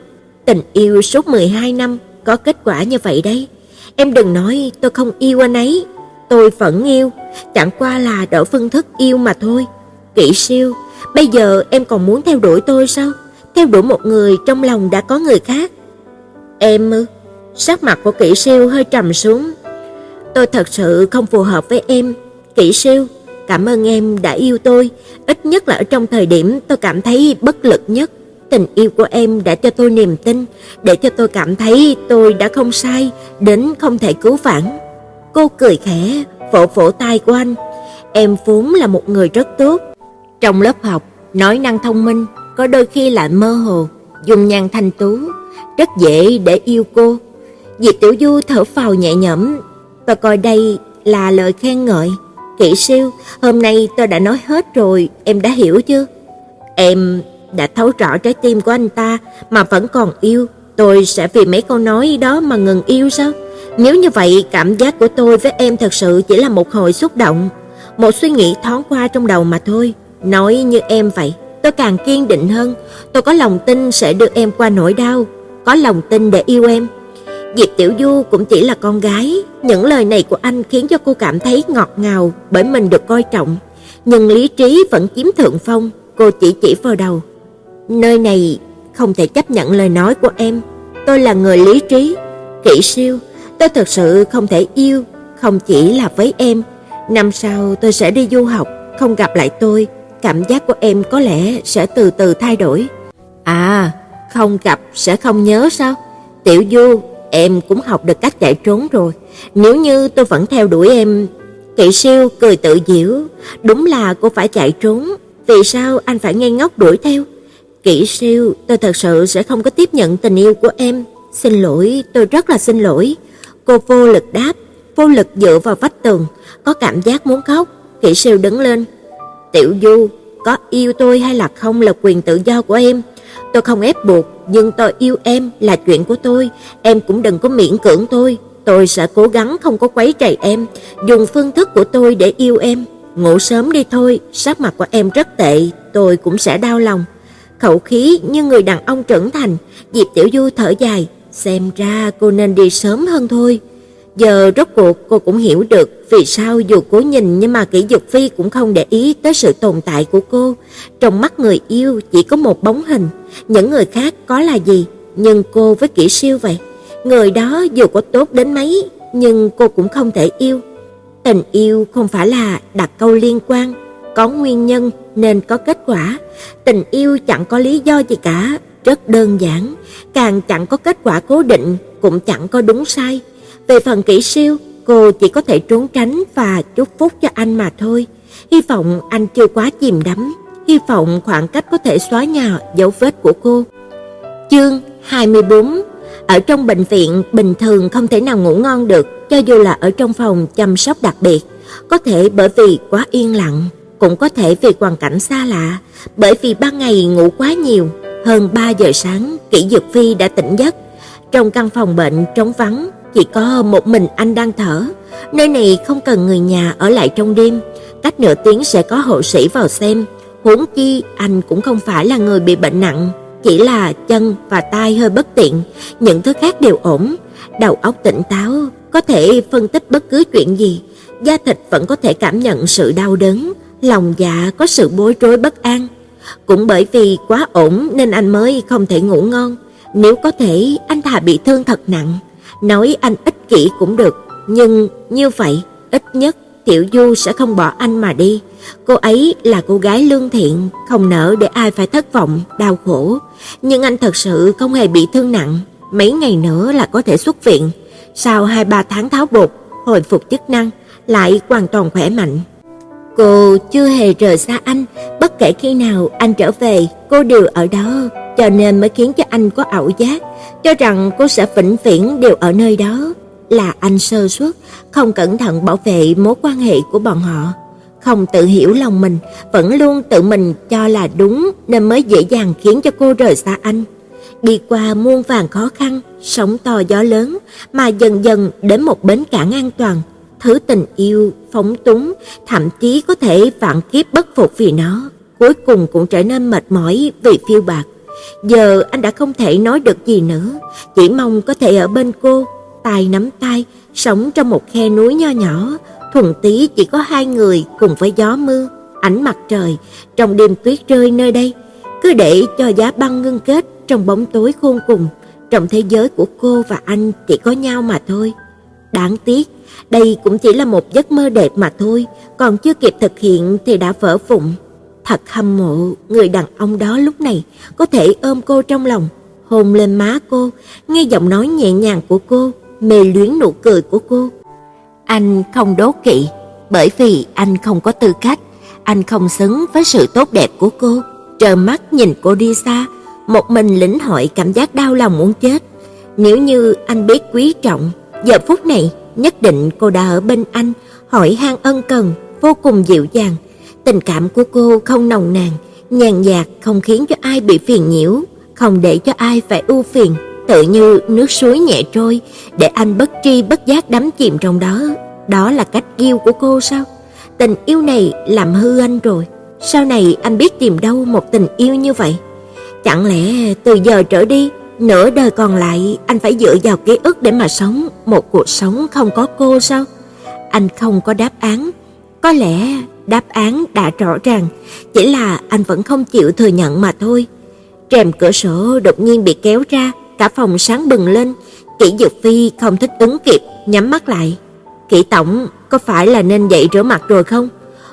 tình yêu suốt 12 năm có kết quả như vậy đấy. Em đừng nói tôi không yêu anh ấy, tôi vẫn yêu, chẳng qua là đổi phương thức yêu mà thôi. Kỷ siêu, Bây giờ em còn muốn theo đuổi tôi sao? Theo đuổi một người trong lòng đã có người khác. Em ư? Sắc mặt của kỹ Siêu hơi trầm xuống. Tôi thật sự không phù hợp với em, kỹ Siêu. Cảm ơn em đã yêu tôi, ít nhất là ở trong thời điểm tôi cảm thấy bất lực nhất. Tình yêu của em đã cho tôi niềm tin, để cho tôi cảm thấy tôi đã không sai, đến không thể cứu vãn. Cô cười khẽ, vỗ vỗ tay của anh. Em vốn là một người rất tốt, trong lớp học, nói năng thông minh, có đôi khi lại mơ hồ, dùng nhan thanh tú, rất dễ để yêu cô. Diệp Tiểu Du thở phào nhẹ nhõm, tôi coi đây là lời khen ngợi. Kỷ siêu, hôm nay tôi đã nói hết rồi, em đã hiểu chưa? Em đã thấu rõ trái tim của anh ta mà vẫn còn yêu, tôi sẽ vì mấy câu nói đó mà ngừng yêu sao? Nếu như vậy, cảm giác của tôi với em thật sự chỉ là một hồi xúc động, một suy nghĩ thoáng qua trong đầu mà thôi. Nói như em vậy, tôi càng kiên định hơn, tôi có lòng tin sẽ đưa em qua nỗi đau, có lòng tin để yêu em. Diệp Tiểu Du cũng chỉ là con gái, những lời này của anh khiến cho cô cảm thấy ngọt ngào bởi mình được coi trọng, nhưng lý trí vẫn chiếm thượng phong. cô chỉ chỉ vào đầu. Nơi này không thể chấp nhận lời nói của em. Tôi là người lý trí, kỹ siêu, tôi thật sự không thể yêu, không chỉ là với em. Năm sau tôi sẽ đi du học, không gặp lại tôi, cảm giác của em có lẽ sẽ từ từ thay đổi. À, không gặp sẽ không nhớ sao? Tiểu Du, em cũng học được cách chạy trốn rồi. Nếu như tôi vẫn theo đuổi em, Kỵ Siêu cười tự giễu, đúng là cô phải chạy trốn, vì sao anh phải ngây ngốc đuổi theo? Kỵ Siêu, tôi thật sự sẽ không có tiếp nhận tình yêu của em, xin lỗi, tôi rất là xin lỗi. Cô vô lực đáp, vô lực dựa vào vách tường, có cảm giác muốn khóc. Kỵ Siêu đứng lên. Tiểu Du, có yêu tôi hay là không là quyền tự do của em. Tôi không ép buộc, nhưng tôi yêu em là chuyện của tôi, em cũng đừng có miễn cưỡng tôi. Tôi sẽ cố gắng không có quấy rầy em, dùng phương thức của tôi để yêu em. Ngủ sớm đi thôi, sắc mặt của em rất tệ, tôi cũng sẽ đau lòng. Khẩu khí như người đàn ông trưởng thành, Diệp Tiểu Du thở dài, xem ra cô nên đi sớm hơn thôi. Giờ rốt cuộc cô cũng hiểu được vì sao dù cố nhìn nhưng mà Kỷ dục Phi cũng không để ý tới sự tồn tại của cô. Trong mắt người yêu chỉ có một bóng hình, những người khác có là gì, nhưng cô với Kỷ Siêu vậy. Người đó dù có tốt đến mấy, nhưng cô cũng không thể yêu. Tình yêu không phải là đặt câu liên quan, có nguyên nhân nên có kết quả. Tình yêu chẳng có lý do gì cả, rất đơn giản, càng chẳng có kết quả cố định, cũng chẳng có đúng sai. Về phần kỹ siêu, cô chỉ có thể trốn tránh và chúc phúc cho anh mà thôi. Hy vọng anh chưa quá chìm đắm, hy vọng khoảng cách có thể xóa nhòa dấu vết của cô. Chương 24 Ở trong bệnh viện bình thường không thể nào ngủ ngon được, cho dù là ở trong phòng chăm sóc đặc biệt, có thể bởi vì quá yên lặng, cũng có thể vì hoàn cảnh xa lạ, bởi vì ban ngày ngủ quá nhiều, hơn 3 giờ sáng, Kỷ Dược Phi đã tỉnh giấc. Trong căn phòng bệnh trống vắng, chỉ có một mình anh đang thở. Nơi này không cần người nhà ở lại trong đêm, cách nửa tiếng sẽ có hộ sĩ vào xem. Huống chi anh cũng không phải là người bị bệnh nặng, chỉ là chân và tay hơi bất tiện, những thứ khác đều ổn. Đầu óc tỉnh táo, có thể phân tích bất cứ chuyện gì, da thịt vẫn có thể cảm nhận sự đau đớn, lòng dạ có sự bối rối bất an. Cũng bởi vì quá ổn nên anh mới không thể ngủ ngon. Nếu có thể, anh thà bị thương thật nặng, nói anh ích kỷ cũng được, nhưng như vậy, ít nhất Tiểu Du sẽ không bỏ anh mà đi. Cô ấy là cô gái lương thiện, không nỡ để ai phải thất vọng, đau khổ. Nhưng anh thật sự không hề bị thương nặng, mấy ngày nữa là có thể xuất viện. Sau 2-3 tháng tháo bột, hồi phục chức năng, lại hoàn toàn khỏe mạnh. Cô chưa hề rời xa anh, bất kể khi nào anh trở về, cô đều ở đó, cho nên mới khiến cho anh có ảo giác, cho rằng cô sẽ vĩnh viễn đều ở nơi đó. Là anh sơ suất, không cẩn thận bảo vệ mối quan hệ của bọn họ, không tự hiểu lòng mình, vẫn luôn tự mình cho là đúng nên mới dễ dàng khiến cho cô rời xa anh. Đi qua muôn vàn khó khăn, sóng to gió lớn mà dần dần đến một bến cảng an toàn, thứ tình yêu phóng túng, thậm chí có thể vạn kiếp bất phục vì nó, cuối cùng cũng trở nên mệt mỏi vì phiêu bạc. Giờ anh đã không thể nói được gì nữa, chỉ mong có thể ở bên cô, tay nắm tay, sống trong một khe núi nho nhỏ, thuần tí chỉ có hai người cùng với gió mưa, ánh mặt trời, trong đêm tuyết rơi nơi đây, cứ để cho giá băng ngưng kết trong bóng tối khôn cùng, trong thế giới của cô và anh chỉ có nhau mà thôi. Đáng tiếc, đây cũng chỉ là một giấc mơ đẹp mà thôi, còn chưa kịp thực hiện thì đã vỡ vụn. Thật hâm mộ người đàn ông đó lúc này có thể ôm cô trong lòng, hôn lên má cô, nghe giọng nói nhẹ nhàng của cô, mê luyến nụ cười của cô. Anh không đố kỵ, bởi vì anh không có tư cách, anh không xứng với sự tốt đẹp của cô. Trơ mắt nhìn cô đi xa, một mình lĩnh hội cảm giác đau lòng muốn chết. Nếu như anh biết quý trọng, giờ phút này nhất định cô đã ở bên anh, hỏi han ân cần, vô cùng dịu dàng. Tình cảm của cô không nồng nàn, nhàn nhạt không khiến cho ai bị phiền nhiễu, không để cho ai phải ưu phiền, tự như nước suối nhẹ trôi, để anh bất tri bất giác đắm chìm trong đó. Đó là cách yêu của cô sao? Tình yêu này làm hư anh rồi. Sau này anh biết tìm đâu một tình yêu như vậy? Chẳng lẽ từ giờ trở đi, nửa đời còn lại anh phải dựa vào ký ức để mà sống một cuộc sống không có cô sao? Anh không có đáp án. Có lẽ đáp án đã rõ ràng, chỉ là anh vẫn không chịu thừa nhận mà thôi. Rèm cửa sổ đột nhiên bị kéo ra, cả phòng sáng bừng lên, Kỷ Dược Phi không thích ứng kịp, nhắm mắt lại. "Kỷ tổng, có phải là nên dậy rửa mặt rồi không?"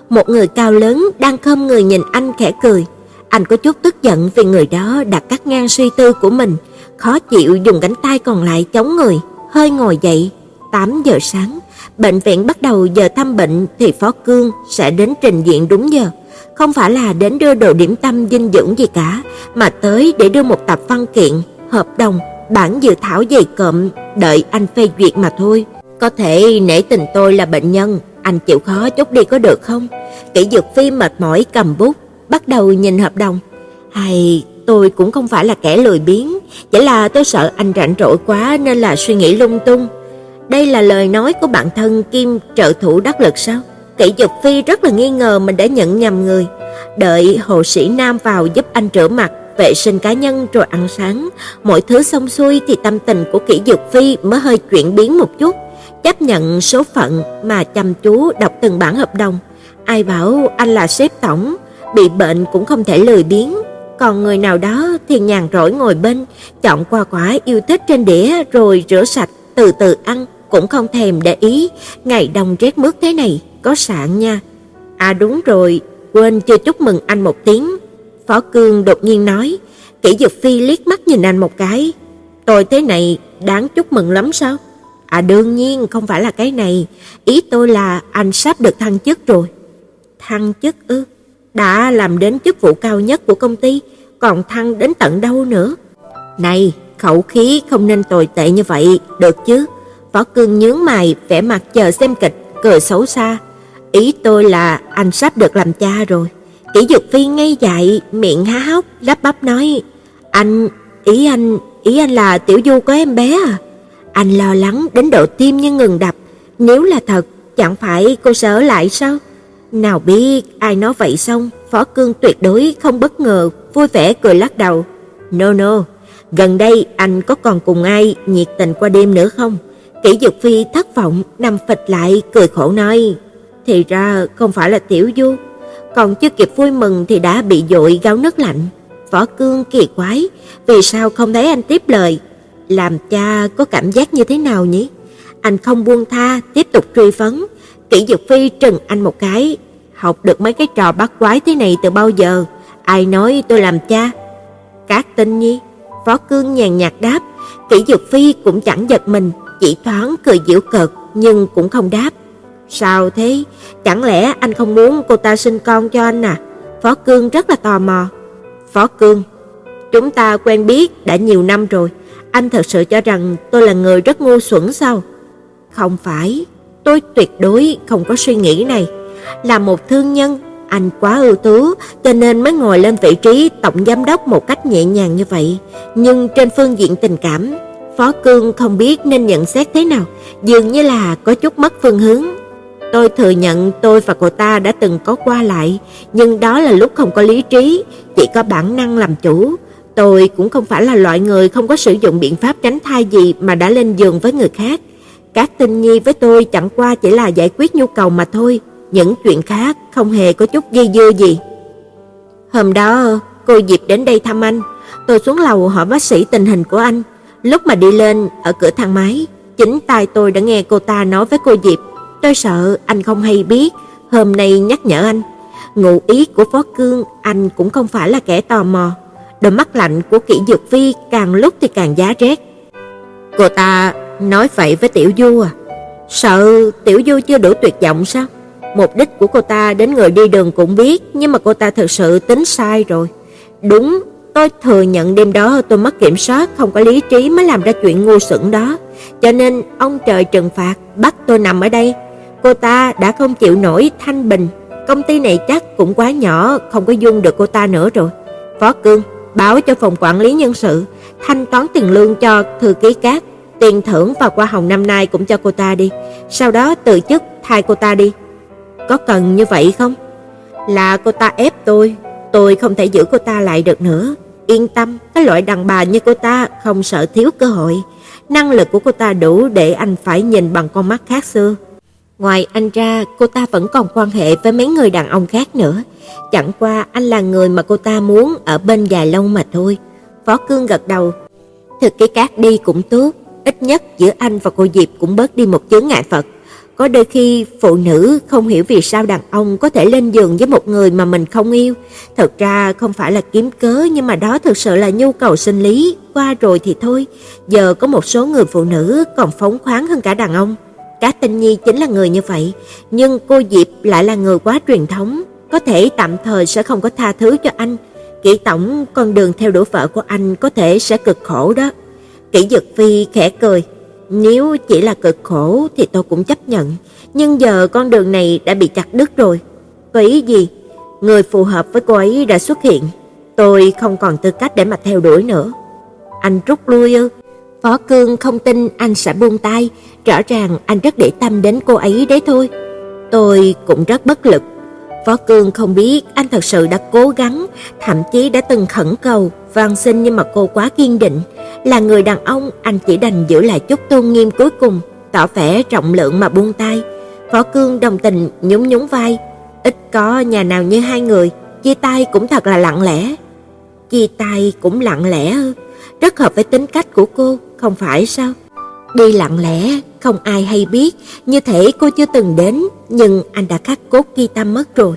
Một người cao lớn đang khom người nhìn anh khẽ cười. Anh có chút tức giận vì người đó đã cắt ngang suy tư của mình, khó chịu dùng cánh tay còn lại chống người, hơi ngồi dậy. 8 giờ sáng, bệnh viện bắt đầu giờ thăm bệnh thì Phó Cương sẽ đến trình diện đúng giờ, không phải là đến đưa đồ điểm tâm dinh dưỡng gì cả, mà tới để đưa một tập văn kiện, hợp đồng, bản dự thảo dày cộm đợi anh phê duyệt mà thôi. Có thể nể tình tôi là bệnh nhân, anh chịu khó chút đi có được không? Kỷ Dược Phi mệt mỏi cầm bút, bắt đầu nhìn hợp đồng. Hay tôi cũng không phải là kẻ lười biếng, chỉ là tôi sợ anh rảnh rỗi quá nên là suy nghĩ lung tung. Đây là lời nói của bạn thân Kim trợ thủ đắc lực sao? Kỷ Dực Phi rất là nghi ngờ mình đã nhận nhầm người. Đợi hộ sĩ Nam vào giúp anh rửa mặt, vệ sinh cá nhân rồi ăn sáng, mọi thứ xong xuôi thì tâm tình của Kỷ Dược Phi mới hơi chuyển biến một chút, chấp nhận số phận mà chăm chú đọc từng bản hợp đồng. Ai bảo anh là sếp tổng, bị bệnh cũng không thể lười biếng, còn người nào đó thì nhàn rỗi ngồi bên, chọn qua quả yêu thích trên đĩa rồi rửa sạch, từ từ ăn, cũng không thèm để ý, ngày đông rét mướt thế này, có sạn nha. À đúng rồi, quên chưa chúc mừng anh một tiếng. Phó Cương đột nhiên nói, Kỷ Dực Phi liếc mắt nhìn anh một cái. Tôi thế này đáng chúc mừng lắm sao? À đương nhiên không phải là cái này, ý tôi là anh sắp được thăng chức rồi. Thăng chức ư? Đã làm đến chức vụ cao nhất của công ty, còn thăng đến tận đâu nữa? Này, khẩu khí không nên tồi tệ như vậy, được chứ? Võ Cương nhướng mày, vẻ mặt chờ xem kịch, cười xấu xa. Ý tôi là anh sắp được làm cha rồi. Kỷ Dực Phi ngay dại, miệng há hốc, lắp bắp nói: "Anh, ý anh, ý anh là Tiểu Du có em bé à?" Anh lo lắng đến độ tim như ngừng đập, nếu là thật, chẳng phải cô sẽ ở lại sao? Nào biết ai nói vậy xong, Phó Cương tuyệt đối không bất ngờ, vui vẻ cười lắc đầu. "No no, gần đây anh có còn cùng ai nhiệt tình qua đêm nữa không?" Kỷ Dực Phi thất vọng nằm phịch lại cười khổ nói: "Thì ra không phải là Tiểu Du." Còn chưa kịp vui mừng thì đã bị dội gáo nước lạnh. Võ Cương kỳ quái, vì sao không thấy anh tiếp lời? Làm cha có cảm giác như thế nào nhỉ? Anh không buông tha, tiếp tục truy vấn. Kỷ dược Phi trừng anh một cái, học được mấy cái trò bắt quái thế này từ bao giờ? Ai nói tôi làm cha? Các Tinh Nhi, Phó Cương nhàn nhạt đáp, Kỷ dược Phi cũng chẳng giật mình, chỉ thoáng cười giễu cợt nhưng cũng không đáp. Sao thế? Chẳng lẽ anh không muốn cô ta sinh con cho anh à? Phó Cương rất là tò mò. Phó Cương, chúng ta quen biết đã nhiều năm rồi, anh thật sự cho rằng tôi là người rất ngu xuẩn sao? Không phải, tôi tuyệt đối không có suy nghĩ này. Là một thương nhân, anh quá ưu tú, cho nên mới ngồi lên vị trí tổng giám đốc một cách nhẹ nhàng như vậy. Nhưng trên phương diện tình cảm, Phó Cương không biết nên nhận xét thế nào, dường như là có chút mất phương hướng. Tôi thừa nhận tôi và cô ta đã từng có qua lại, nhưng đó là lúc không có lý trí, chỉ có bản năng làm chủ. Tôi cũng không phải là loại người không có sử dụng biện pháp tránh thai gì mà đã lên giường với người khác. Các tinh nhi với tôi chẳng qua chỉ là giải quyết nhu cầu mà thôi, những chuyện khác không hề có chút dây dưa gì. Hôm đó, cô Diệp đến đây thăm anh, tôi xuống lầu hỏi bác sĩ tình hình của anh. Lúc mà đi lên ở cửa thang máy, chính tai tôi đã nghe cô ta nói với cô Diệp, tôi sợ anh không hay biết, hôm nay nhắc nhở anh. Ngụ ý của Phó Cương, anh cũng không phải là kẻ tò mò. Đôi mắt lạnh của Kỷ Dược Phi càng lúc thì càng giá rét. Cô ta nói vậy với Tiểu Du à? Sợ Tiểu Du chưa đủ tuyệt vọng sao? Mục đích của cô ta đến người đi đường cũng biết, nhưng mà cô ta thực sự tính sai rồi. Đúng, tôi thừa nhận đêm đó tôi mất kiểm soát, không có lý trí mới làm ra chuyện ngu xuẩn đó. Cho nên ông trời trừng phạt, bắt tôi nằm ở đây. Cô ta đã không chịu nổi thanh bình, công ty này chắc cũng quá nhỏ, không có dung được cô ta nữa rồi. Phó Cương, báo cho phòng quản lý nhân sự, thanh toán tiền lương cho thư ký cát, tiền thưởng và hoa hồng năm nay cũng cho cô ta đi, sau đó từ chức thay cô ta đi. Có cần như vậy không? Là cô ta ép tôi, tôi không thể giữ cô ta lại được nữa. Yên tâm, cái loại đàn bà như cô ta không sợ thiếu cơ hội. Năng lực của cô ta đủ để anh phải nhìn bằng con mắt khác xưa. Ngoài anh ra, cô ta vẫn còn quan hệ với mấy người đàn ông khác nữa. Chẳng qua anh là người mà cô ta muốn ở bên dài lâu mà thôi. Phó Cương gật đầu. Thực cái cát đi cũng tốt, ít nhất giữa anh và cô Diệp cũng bớt đi một chướng ngại Phật. Có đôi khi phụ nữ không hiểu vì sao đàn ông có thể lên giường với một người mà mình không yêu. Thật ra không phải là kiếm cớ nhưng mà đó thực sự là nhu cầu sinh lý, qua rồi thì thôi. Giờ có một số người phụ nữ còn phóng khoáng hơn cả đàn ông. Cá Tinh Nhi chính là người như vậy, nhưng cô Diệp lại là người quá truyền thống, có thể tạm thời sẽ không có tha thứ cho anh. Kỷ tổng con đường theo đuổi vợ của anh có thể sẽ cực khổ đó. Kỷ Dực Phi khẽ cười, nếu chỉ là cực khổ thì tôi cũng chấp nhận, nhưng giờ con đường này đã bị chặt đứt rồi. Có ý gì? Người phù hợp với cô ấy đã xuất hiện, tôi không còn tư cách để mà theo đuổi nữa. Anh rút lui ư? Phó Cương không tin anh sẽ buông tay, rõ ràng anh rất để tâm đến cô ấy đấy thôi. Tôi cũng rất bất lực. Phó Cương không biết anh thật sự đã cố gắng, thậm chí đã từng khẩn cầu, van xin nhưng mà cô quá kiên định. Là người đàn ông, anh chỉ đành giữ lại chút tôn nghiêm cuối cùng, tỏ vẻ trọng lượng mà buông tay. Phó Cương đồng tình nhún nhún vai, ít có nhà nào như hai người, chia tay cũng thật là lặng lẽ. Chia tay cũng lặng lẽ ư? Rất hợp với tính cách của cô, không phải sao? Đi lặng lẽ, không ai hay biết, như thể cô chưa từng đến, nhưng anh đã khắc cốt ghi tâm mất rồi.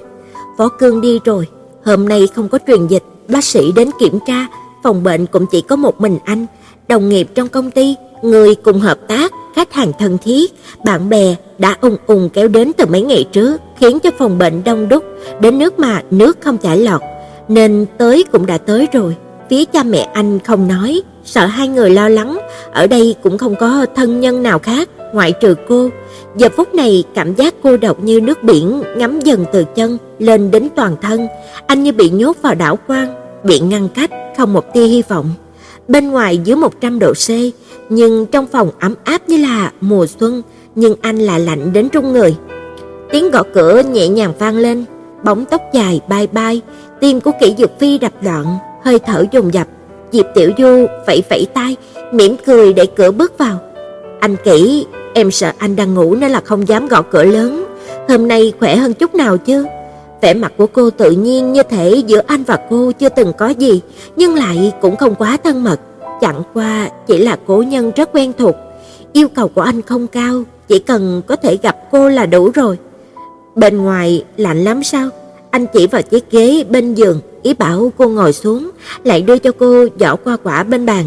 Phó Cương đi rồi, hôm nay không có truyền dịch, bác sĩ đến kiểm tra, phòng bệnh cũng chỉ có một mình anh, đồng nghiệp trong công ty, người cùng hợp tác, khách hàng thân thiết, bạn bè đã ùng ùng kéo đến từ mấy ngày trước, khiến cho phòng bệnh đông đúc, đến nước mà nước không chảy lọt, nên tới cũng đã tới rồi. Phía cha mẹ anh không nói, sợ hai người lo lắng, ở đây cũng không có thân nhân nào khác ngoại trừ cô. Giờ phút này cảm giác cô độc như nước biển ngấm dần từ chân lên đến toàn thân, anh như bị nhốt vào đảo quan, bị ngăn cách, không một tia hy vọng. Bên ngoài dưới 100 độ C, nhưng trong phòng ấm áp như là mùa xuân, nhưng anh lại lạnh đến run người. Tiếng gõ cửa nhẹ nhàng vang lên, bóng tóc dài bay bay, tim của Kỷ Dược Phi đập loạn, hơi thở dồn dập. Diệp Tiểu Du vẫy vẫy tay, mỉm cười để cửa bước vào. "Anh kỹ em sợ anh đang ngủ nên là không dám gõ cửa lớn. Hôm nay khỏe hơn chút nào chứ?" Vẻ mặt của cô tự nhiên như thể giữa anh và cô chưa từng có gì, nhưng lại cũng không quá thân mật, chẳng qua chỉ là cố nhân rất quen thuộc. Yêu cầu của anh không cao, chỉ cần có thể gặp cô là đủ rồi. Bên ngoài lạnh lắm sao? Anh chỉ vào chiếc ghế bên giường, ý bảo cô ngồi xuống, lại đưa cho cô giỏ qua quả bên bàn.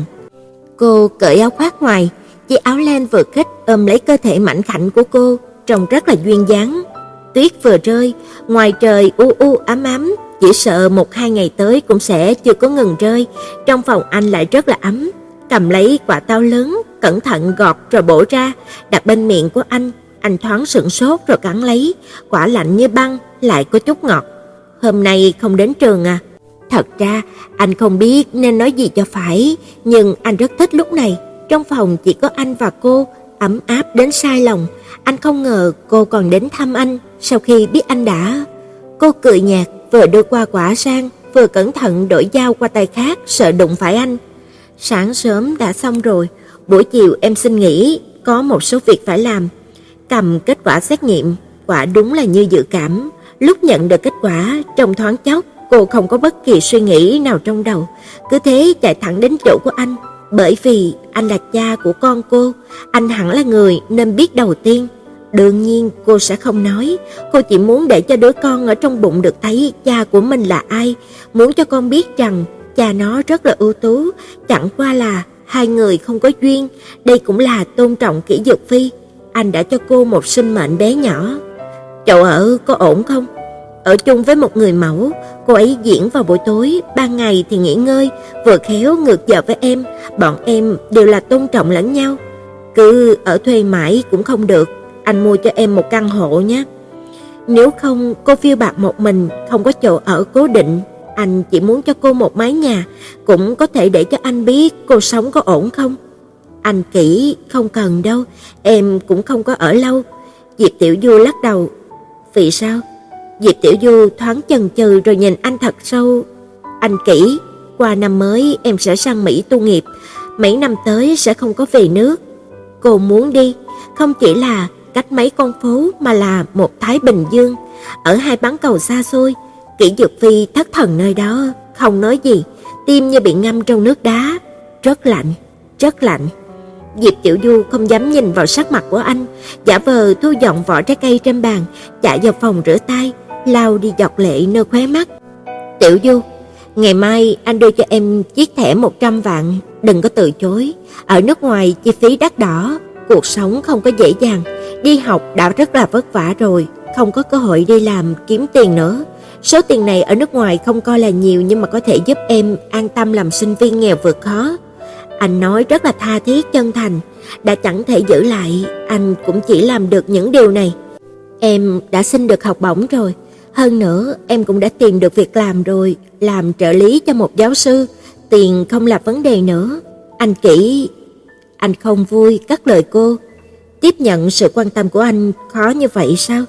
Cô cởi áo khoác ngoài, chiếc áo len vừa khít ôm lấy cơ thể mảnh khảnh của cô, trông rất là duyên dáng. Tuyết vừa rơi, ngoài trời u u ấm ấm, chỉ sợ một hai ngày tới cũng sẽ chưa có ngừng rơi, trong phòng anh lại rất là ấm. Cầm lấy quả táo lớn, cẩn thận gọt rồi bổ ra, đặt bên miệng của anh, anh thoáng sững sốt rồi cắn lấy, quả lạnh như băng, lại có chút ngọt. Hôm nay không đến trường à? Thật ra, anh không biết nên nói gì cho phải, nhưng anh rất thích lúc này. Trong phòng chỉ có anh và cô, ấm áp đến sai lòng. Anh không ngờ cô còn đến thăm anh sau khi biết anh đã. Cô cười nhạt, vừa đưa qua quả sang, vừa cẩn thận đổi dao qua tay khác, sợ đụng phải anh. Sáng sớm đã xong rồi, buổi chiều em xin nghỉ, có một số việc phải làm. Cầm kết quả xét nghiệm, quả đúng là như dự cảm. Lúc nhận được kết quả, trong thoáng chốc, cô không có bất kỳ suy nghĩ nào trong đầu, cứ thế chạy thẳng đến chỗ của anh, bởi vì anh là cha của con cô, anh hẳn là người nên biết đầu tiên. Đương nhiên cô sẽ không nói, cô chỉ muốn để cho đứa con ở trong bụng được thấy cha của mình là ai, muốn cho con biết rằng cha nó rất là ưu tú, chẳng qua là hai người không có duyên, đây cũng là tôn trọng kỹ dược phi. Anh đã cho cô một sinh mệnh bé nhỏ. Cậu ở có ổn không? Ở chung với một người mẫu, cô ấy diễn vào buổi tối, ban ngày thì nghỉ ngơi, vừa khéo ngược giờ với em, bọn em đều là tôn trọng lẫn nhau. Cứ ở thuê mãi cũng không được, anh mua cho em một căn hộ nhé. Nếu không cô phiêu bạc một mình, không có chỗ ở cố định, anh chỉ muốn cho cô một mái nhà, cũng có thể để cho anh biết cô sống có ổn không. Anh kỹ không cần đâu, em cũng không có ở lâu. Diệp Tiểu Du lắc đầu. Vì sao? Diệp Tiểu Du thoáng chần chừ rồi nhìn anh thật sâu. Anh kỹ, qua năm mới em sẽ sang Mỹ tu nghiệp, mấy năm tới sẽ không có về nước. Cô muốn đi, không chỉ là cách mấy con phố mà là một Thái Bình Dương, ở hai bán cầu xa xôi, Kỷ Dược Phi thất thần nơi đó, không nói gì, tim như bị ngâm trong nước đá, rất lạnh, rất lạnh. Diệp Tiểu Du không dám nhìn vào sắc mặt của anh, giả vờ thu dọn vỏ trái cây trên bàn, chạy vào phòng rửa tay, lau đi giọt lệ nơi khóe mắt. "Tiểu Du, ngày mai anh đưa cho em chiếc thẻ 100 vạn, đừng có từ chối. Ở nước ngoài chi phí đắt đỏ, cuộc sống không có dễ dàng, đi học đã rất là vất vả rồi, không có cơ hội đi làm kiếm tiền nữa. Số tiền này ở nước ngoài không coi là nhiều nhưng mà có thể giúp em an tâm làm sinh viên nghèo vượt khó." Anh nói rất là tha thiết chân thành, đã chẳng thể giữ lại, anh cũng chỉ làm được những điều này. Em đã xin được học bổng rồi, hơn nữa em cũng đã tìm được việc làm rồi, làm trợ lý cho một giáo sư, tiền không là vấn đề nữa. Anh kỹ, anh không vui cắt lời cô. Tiếp nhận sự quan tâm của anh khó như vậy sao?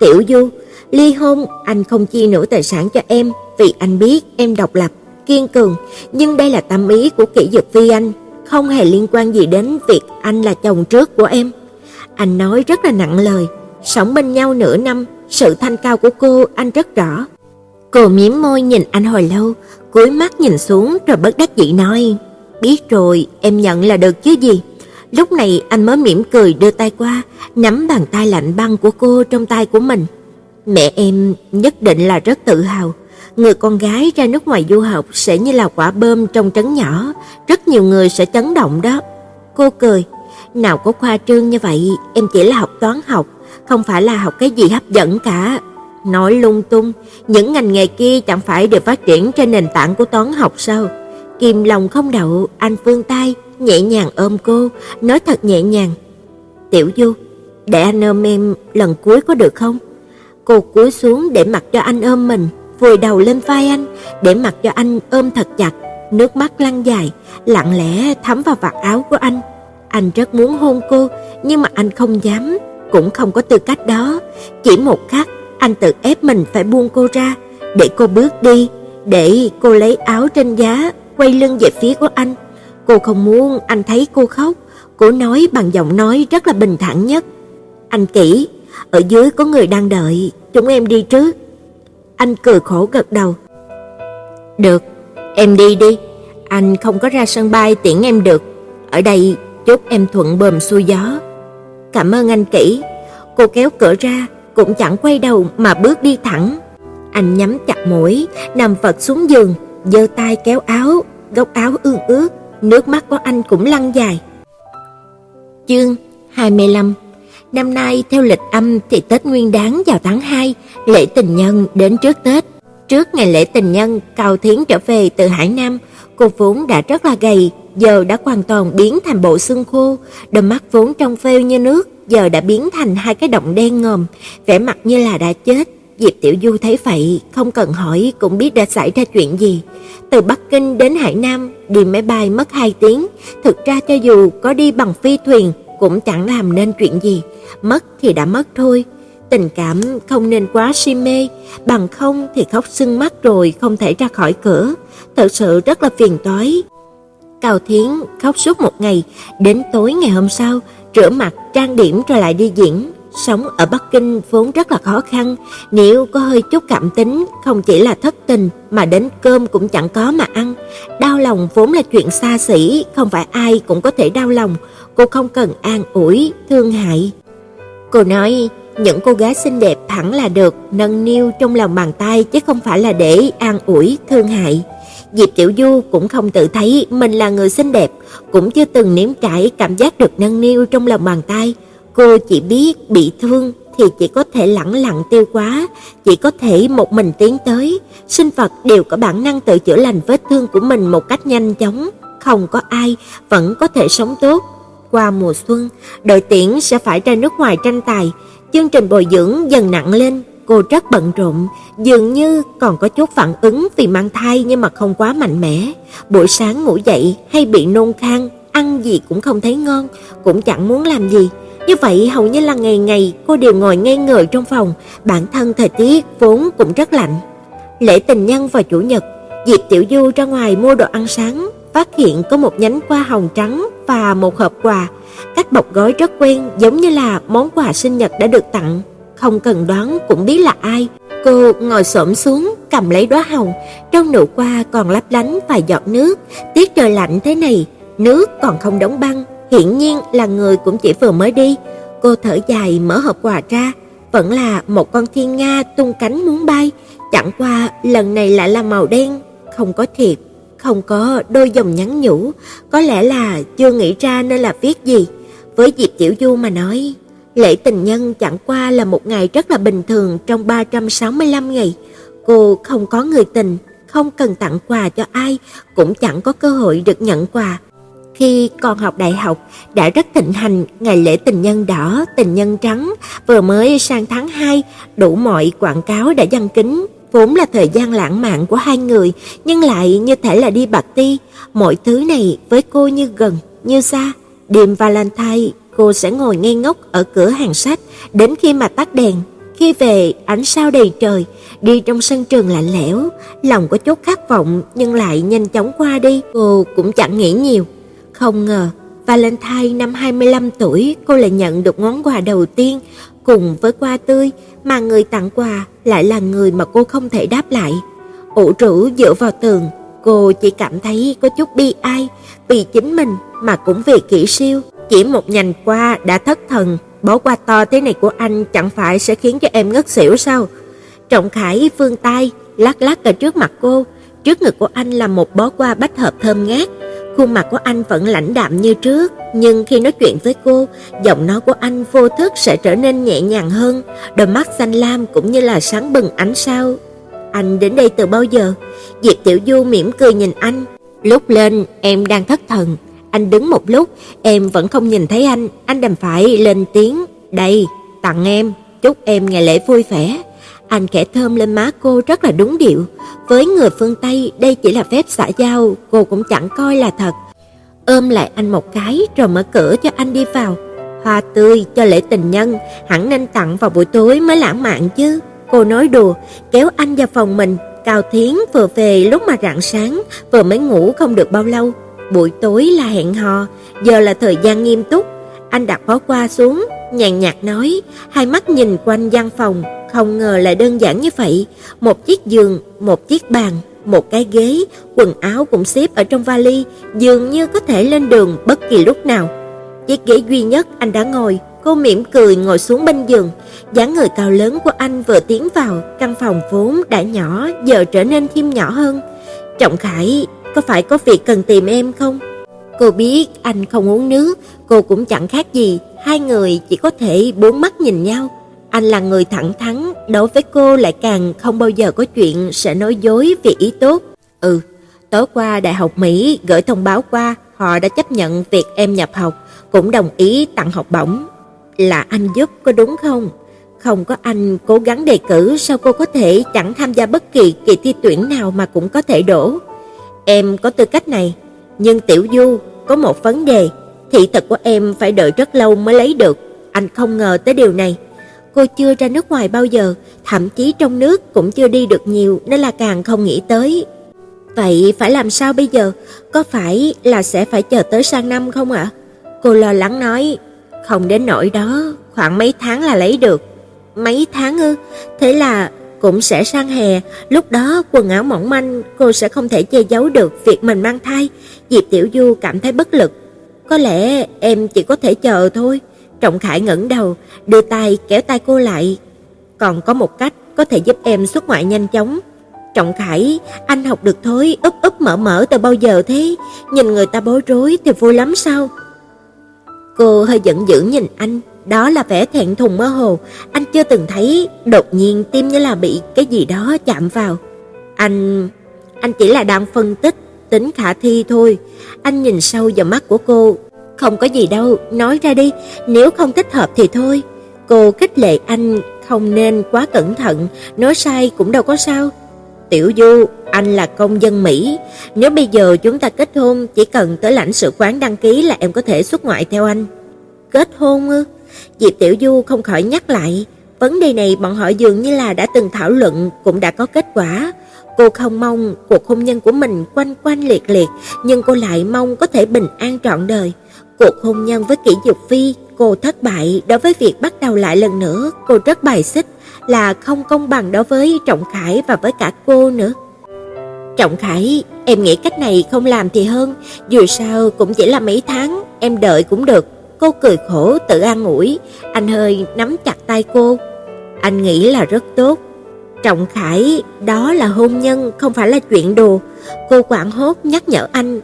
Tiểu Du, ly hôn anh không chia nửa tài sản cho em vì anh biết em độc lập kiên cường, nhưng đây là tâm ý của kỹ dược Phi anh, không hề liên quan gì đến việc anh là chồng trước của em. Anh nói rất là nặng lời, sống bên nhau nửa năm, sự thanh cao của cô anh rất rõ. Cô mím môi nhìn anh hồi lâu, cúi mắt nhìn xuống rồi bất đắc dĩ nói: "Biết rồi, em nhận là được chứ gì." Lúc này anh mới mỉm cười đưa tay qua, nắm bàn tay lạnh băng của cô trong tay của mình. Mẹ em nhất định là rất tự hào, người con gái ra nước ngoài du học sẽ như là quả bom trong trấn nhỏ, rất nhiều người sẽ chấn động đó. Cô cười, nào có khoa trương như vậy, em chỉ là học toán học, không phải là học cái gì hấp dẫn cả. Nói lung tung, những ngành nghề kia chẳng phải đều phát triển trên nền tảng của toán học sao? Kim lòng không đậu, anh vươn tay, nhẹ nhàng ôm cô, nói thật nhẹ nhàng. Tiểu Du, để anh ôm em lần cuối có được không? Cô cúi xuống để mặc cho anh ôm mình, vùi đầu lên vai anh, để mặc cho anh ôm thật chặt, nước mắt lăn dài, lặng lẽ thấm vào vạt áo của anh. Anh rất muốn hôn cô, nhưng mà anh không dám, cũng không có tư cách đó. Chỉ một khắc, anh tự ép mình phải buông cô ra, để cô bước đi, để cô lấy áo trên giá, quay lưng về phía của anh. Cô không muốn anh thấy cô khóc, cô nói bằng giọng nói rất là bình thản nhất. Anh kỹ, ở dưới có người đang đợi, chúng em đi trước. Anh cười khổ gật đầu. Được, em đi đi, anh không có ra sân bay tiễn em được. Ở đây chúc em thuận bờm xuôi gió. Cảm ơn anh kỹ. Cô kéo cửa ra, cũng chẳng quay đầu mà bước đi thẳng. Anh nhắm chặt mũi, nằm vật xuống giường, giơ tay kéo áo, góc áo ương ướt, nước mắt của anh cũng lăn dài. Chương 25 Năm nay theo lịch âm thì Tết Nguyên Đán vào tháng 2, lễ tình nhân đến trước Tết. Trước ngày lễ tình nhân, Cao Thiến trở về từ Hải Nam, cô vốn đã rất là gầy, giờ đã hoàn toàn biến thành bộ xương khô, đôi mắt vốn trong veo như nước, giờ đã biến thành hai cái động đen ngòm, vẻ mặt như là đã chết. Diệp Tiểu Du thấy vậy, không cần hỏi cũng biết đã xảy ra chuyện gì. Từ Bắc Kinh đến Hải Nam, đi máy bay mất 2 tiếng, thực ra cho dù có đi bằng phi thuyền cũng chẳng làm nên chuyện gì, mất thì đã mất thôi. Tình cảm không nên quá si mê, bằng không thì khóc sưng mắt rồi không thể ra khỏi cửa, thật sự rất là phiền toái. Cao Thiến khóc suốt một ngày, đến tối ngày hôm sau, rửa mặt, trang điểm rồi lại đi diễn. Sống ở Bắc Kinh vốn rất là khó khăn, nếu có hơi chút cảm tính, không chỉ là thất tình mà đến cơm cũng chẳng có mà ăn. Đau lòng vốn là chuyện xa xỉ, không phải ai cũng có thể đau lòng, cô không cần an ủi, thương hại. Cô nói, những cô gái xinh đẹp hẳn là được nâng niu trong lòng bàn tay chứ không phải là để an ủi, thương hại. Diệp Tiểu Du cũng không tự thấy mình là người xinh đẹp, cũng chưa từng nếm trải cảm giác được nâng niu trong lòng bàn tay. Cô chỉ biết bị thương thì chỉ có thể lẳng lặng tiêu quá, chỉ có thể một mình tiến tới. Sinh vật đều có bản năng tự chữa lành vết thương của mình một cách nhanh chóng, không có ai vẫn có thể sống tốt qua mùa xuân, đội tuyển sẽ phải ra nước ngoài tranh tài, chương trình bồi dưỡng dần nặng lên, cô rất bận rộn, dường như còn có chút phản ứng vì mang thai nhưng mà không quá mạnh mẽ. Buổi sáng ngủ dậy hay bị nôn khan, ăn gì cũng không thấy ngon, cũng chẳng muốn làm gì. Như vậy hầu như là ngày ngày cô đều ngồi ngây người trong phòng, bản thân thời tiết vốn cũng rất lạnh. Lễ tình nhân vào chủ nhật, Diệp Tiểu Du ra ngoài mua đồ ăn sáng, phát hiện có một nhánh hoa hồng trắng và một hộp quà. Cách bọc gói rất quen, giống như là món quà sinh nhật đã được tặng, không cần đoán cũng biết là ai. Cô ngồi xổm xuống, cầm lấy đóa hồng, trong nụ hoa còn lấp lánh vài giọt nước. Tiết trời lạnh thế này, nước còn không đóng băng, hiển nhiên là người cũng chỉ vừa mới đi. Cô thở dài mở hộp quà ra, vẫn là một con thiên nga tung cánh muốn bay, chẳng qua lần này lại là màu đen, không có thiệp, không có đôi dòng nhắn nhủ, có lẽ là chưa nghĩ ra nên là viết gì. Với Diệp Tiểu Du mà nói, lễ tình nhân chẳng qua là một ngày rất là bình thường trong 365 ngày. Cô không có người tình, không cần tặng quà cho ai, cũng chẳng có cơ hội được nhận quà. Khi còn học đại học đã rất thịnh hành ngày lễ tình nhân đỏ, tình nhân trắng, vừa mới sang tháng 2, đủ mọi quảng cáo đã đăng kính, vốn là thời gian lãng mạn của hai người, nhưng lại như thể là đi bạc ti, mọi thứ này với cô như gần, như xa. Đêm Valentine, cô sẽ ngồi ngây ngốc ở cửa hàng sách đến khi mà tắt đèn. Khi về, ánh sao đầy trời, đi trong sân trường lạnh lẽo, lòng có chút khát vọng nhưng lại nhanh chóng qua đi, cô cũng chẳng nghĩ nhiều. Không ngờ, Valentine năm 25 tuổi cô lại nhận được món quà đầu tiên cùng với hoa tươi mà người tặng quà lại là người mà cô không thể đáp lại. Ủ rũ dựa vào tường, cô chỉ cảm thấy có chút bi ai vì chính mình mà cũng vì kỹ siêu. Chỉ một nhành qua đã thất thần, bó qua to thế này của anh chẳng phải sẽ khiến cho em ngất xỉu sao? Trọng Khải phương tay lắc lắc ở trước mặt cô, trước ngực của anh là một bó hoa bách hợp thơm ngát, Khuôn mặt của anh vẫn lãnh đạm như trước, nhưng khi nói chuyện với cô, giọng nói của anh vô thức sẽ trở nên nhẹ nhàng hơn, đôi mắt xanh lam cũng như là sáng bừng ánh sao. Anh đến đây từ bao giờ? Diệp Tiểu Du mỉm cười nhìn anh. Lúc lên em đang thất thần, anh đứng một lúc, em vẫn không nhìn thấy anh, anh đành phải lên tiếng, "Đây, tặng em, chúc em ngày lễ vui vẻ." Anh khẽ thơm lên má cô rất là đúng điệu. Với người phương Tây, đây chỉ là phép xã giao, cô cũng chẳng coi là thật. Ôm lại anh một cái rồi mở cửa cho anh đi vào. Hoa tươi cho lễ tình nhân, hẳn nên tặng vào buổi tối mới lãng mạn chứ. Cô nói đùa, kéo anh vào phòng mình. Cao Thiến vừa về lúc mà rạng sáng, vừa mới ngủ không được bao lâu. Buổi tối là hẹn hò, giờ là thời gian nghiêm túc. Anh đặt bó qua xuống, nhàn nhạt nói, hai mắt nhìn quanh gian phòng, không ngờ lại đơn giản như vậy, một chiếc giường, một chiếc bàn, một cái ghế, quần áo cũng xếp ở trong vali, dường như có thể lên đường bất kỳ lúc nào. Chiếc ghế duy nhất anh đã ngồi, cô mỉm cười ngồi xuống bên giường, dáng người cao lớn của anh vừa tiến vào, căn phòng vốn đã nhỏ giờ trở nên thêm nhỏ hơn. Trọng Khải, có phải có việc cần tìm em không? Cô biết anh không uống nước, cô cũng chẳng khác gì, hai người chỉ có thể bốn mắt nhìn nhau. Anh là người thẳng thắn, đối với cô lại càng không bao giờ có chuyện sẽ nói dối vì ý tốt. Ừ, tối qua Đại học Mỹ gửi thông báo qua, họ đã chấp nhận việc em nhập học, cũng đồng ý tặng học bổng. Là anh giúp có đúng không? Không có anh cố gắng đề cử sao cô có thể chẳng tham gia bất kỳ kỳ thi tuyển nào mà cũng có thể đổ. Em có tư cách này, nhưng Tiểu Du có một vấn đề, thị thực của em phải đợi rất lâu mới lấy được. Anh không ngờ tới điều này. Cô chưa ra nước ngoài bao giờ, thậm chí trong nước cũng chưa đi được nhiều nên là càng không nghĩ tới. Vậy phải làm sao bây giờ? Có phải là sẽ phải chờ tới sang năm không ạ? Cô lo lắng nói, không đến nỗi đó, khoảng mấy tháng là lấy được. Mấy tháng ư? Thế là cũng sẽ sang hè, lúc đó quần áo mỏng manh, cô sẽ không thể che giấu được việc mình mang thai. Diệp Tiểu Du cảm thấy bất lực. Có lẽ em chỉ có thể chờ thôi. Trọng Khải ngẩng đầu, đưa tay kéo tay cô lại. Còn có một cách có thể giúp em xuất ngoại nhanh chóng. Trọng Khải, anh học được thối úp úp mở mở từ bao giờ thế? Nhìn người ta bối rối thì vui lắm sao? Cô hơi giận dữ nhìn anh, đó là vẻ thẹn thùng mơ hồ, anh chưa từng thấy, đột nhiên tim như là bị cái gì đó chạm vào. Anh anh chỉ là đang phân tích tính khả thi thôi. Anh nhìn sâu vào mắt của cô, không có gì đâu, nói ra đi, nếu không thích hợp thì thôi. Cô khích lệ anh không nên quá cẩn thận, nói sai cũng đâu có sao. Tiểu Du, anh là công dân Mỹ, nếu bây giờ chúng ta kết hôn, chỉ cần tới lãnh sự quán đăng ký là em có thể xuất ngoại theo anh. Kết hôn ư? Diệp Tiểu Du không khỏi nhắc lại, vấn đề này bọn họ dường như là đã từng thảo luận cũng đã có kết quả. Cô không mong cuộc hôn nhân của mình quanh quanh liệt liệt, nhưng cô lại mong có thể bình an trọn đời. Cuộc hôn nhân với Kỷ Dục Phi, cô thất bại đối với việc bắt đầu lại lần nữa, cô rất bài xích, là không công bằng đối với Trọng Khải và với cả cô nữa. Trọng Khải, em nghĩ cách này không làm thì hơn, dù sao cũng chỉ là mấy tháng, em đợi cũng được. Cô cười khổ tự an ủi, anh hơi nắm chặt tay cô. Anh nghĩ là rất tốt. Trọng Khải, đó là hôn nhân, không phải là chuyện đùa. Cô quảng hốt nhắc nhở anh.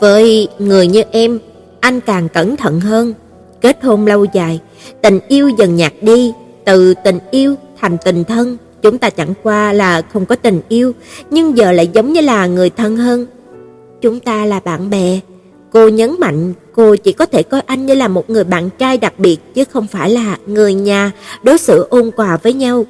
Với người như em, anh càng cẩn thận hơn. Kết hôn lâu dài, tình yêu dần nhạt đi, từ tình yêu thành tình thân, chúng ta chẳng qua là không có tình yêu, nhưng giờ lại giống như là người thân hơn. Chúng ta là bạn bè. Cô nhấn mạnh, cô chỉ có thể coi anh như là một người bạn trai đặc biệt chứ không phải là người nhà đối xử ôn hòa với nhau.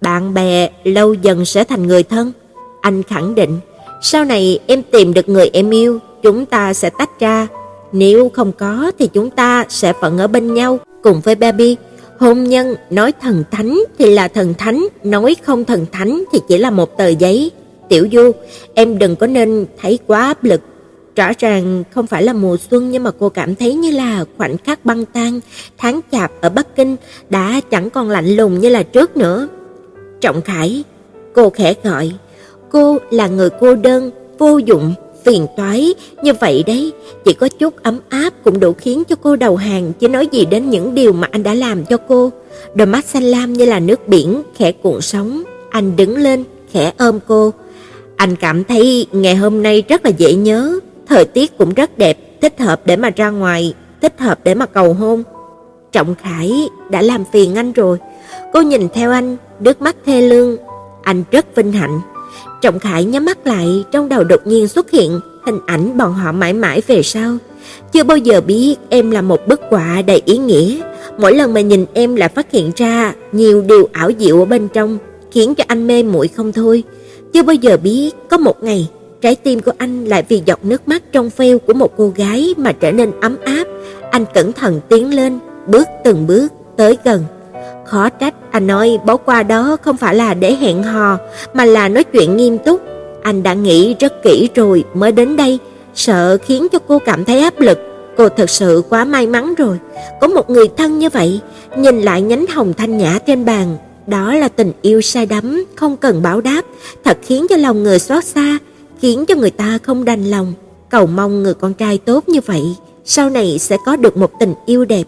Bạn bè lâu dần sẽ thành người thân. Anh khẳng định, sau này em tìm được người em yêu, chúng ta sẽ tách ra. Nếu không có thì chúng ta sẽ vẫn ở bên nhau cùng với baby. Hôn nhân nói thần thánh thì là thần thánh, nói không thần thánh thì chỉ là một tờ giấy. Tiểu Du, em đừng có nên thấy quá áp lực. Rõ ràng không phải là mùa xuân nhưng mà cô cảm thấy như là khoảnh khắc băng tan, tháng chạp ở Bắc Kinh đã chẳng còn lạnh lùng như là trước nữa. Trọng Khải, cô khẽ gọi, cô là người cô đơn, vô dụng, phiền toái, như vậy đấy, chỉ có chút ấm áp cũng đủ khiến cho cô đầu hàng chứ nói gì đến những điều mà anh đã làm cho cô. Đôi mắt xanh lam như là nước biển khẽ cuộn sóng, anh đứng lên, khẽ ôm cô. Anh cảm thấy ngày hôm nay rất là dễ nhớ, thời tiết cũng rất đẹp, thích hợp để mà ra ngoài, thích hợp để mà cầu hôn. Trọng Khải đã làm phiền anh rồi. Cô nhìn theo anh, nước mắt thê lương, anh rất vinh hạnh. Trọng Khải nhắm mắt lại, trong đầu đột nhiên xuất hiện hình ảnh bọn họ mãi mãi về sau. Chưa bao giờ biết em là một bức họa đầy ý nghĩa. Mỗi lần mà nhìn em lại phát hiện ra nhiều điều ảo diệu ở bên trong, khiến cho anh mê muội không thôi. Chưa bao giờ biết có một ngày trái tim của anh lại vì giọt nước mắt trong veo của một cô gái mà trở nên ấm áp. Anh cẩn thận tiến lên, bước từng bước tới gần. Khó trách anh nói bỏ qua đó không phải là để hẹn hò, mà là nói chuyện nghiêm túc. Anh đã nghĩ rất kỹ rồi mới đến đây, sợ khiến cho cô cảm thấy áp lực. Cô thật sự quá may mắn rồi, có một người thân như vậy, nhìn lại nhánh hồng thanh nhã trên bàn, đó là tình yêu say đắm, không cần báo đáp, thật khiến cho lòng người xót xa, khiến cho người ta không đành lòng, cầu mong người con trai tốt như vậy, sau này sẽ có được một tình yêu đẹp.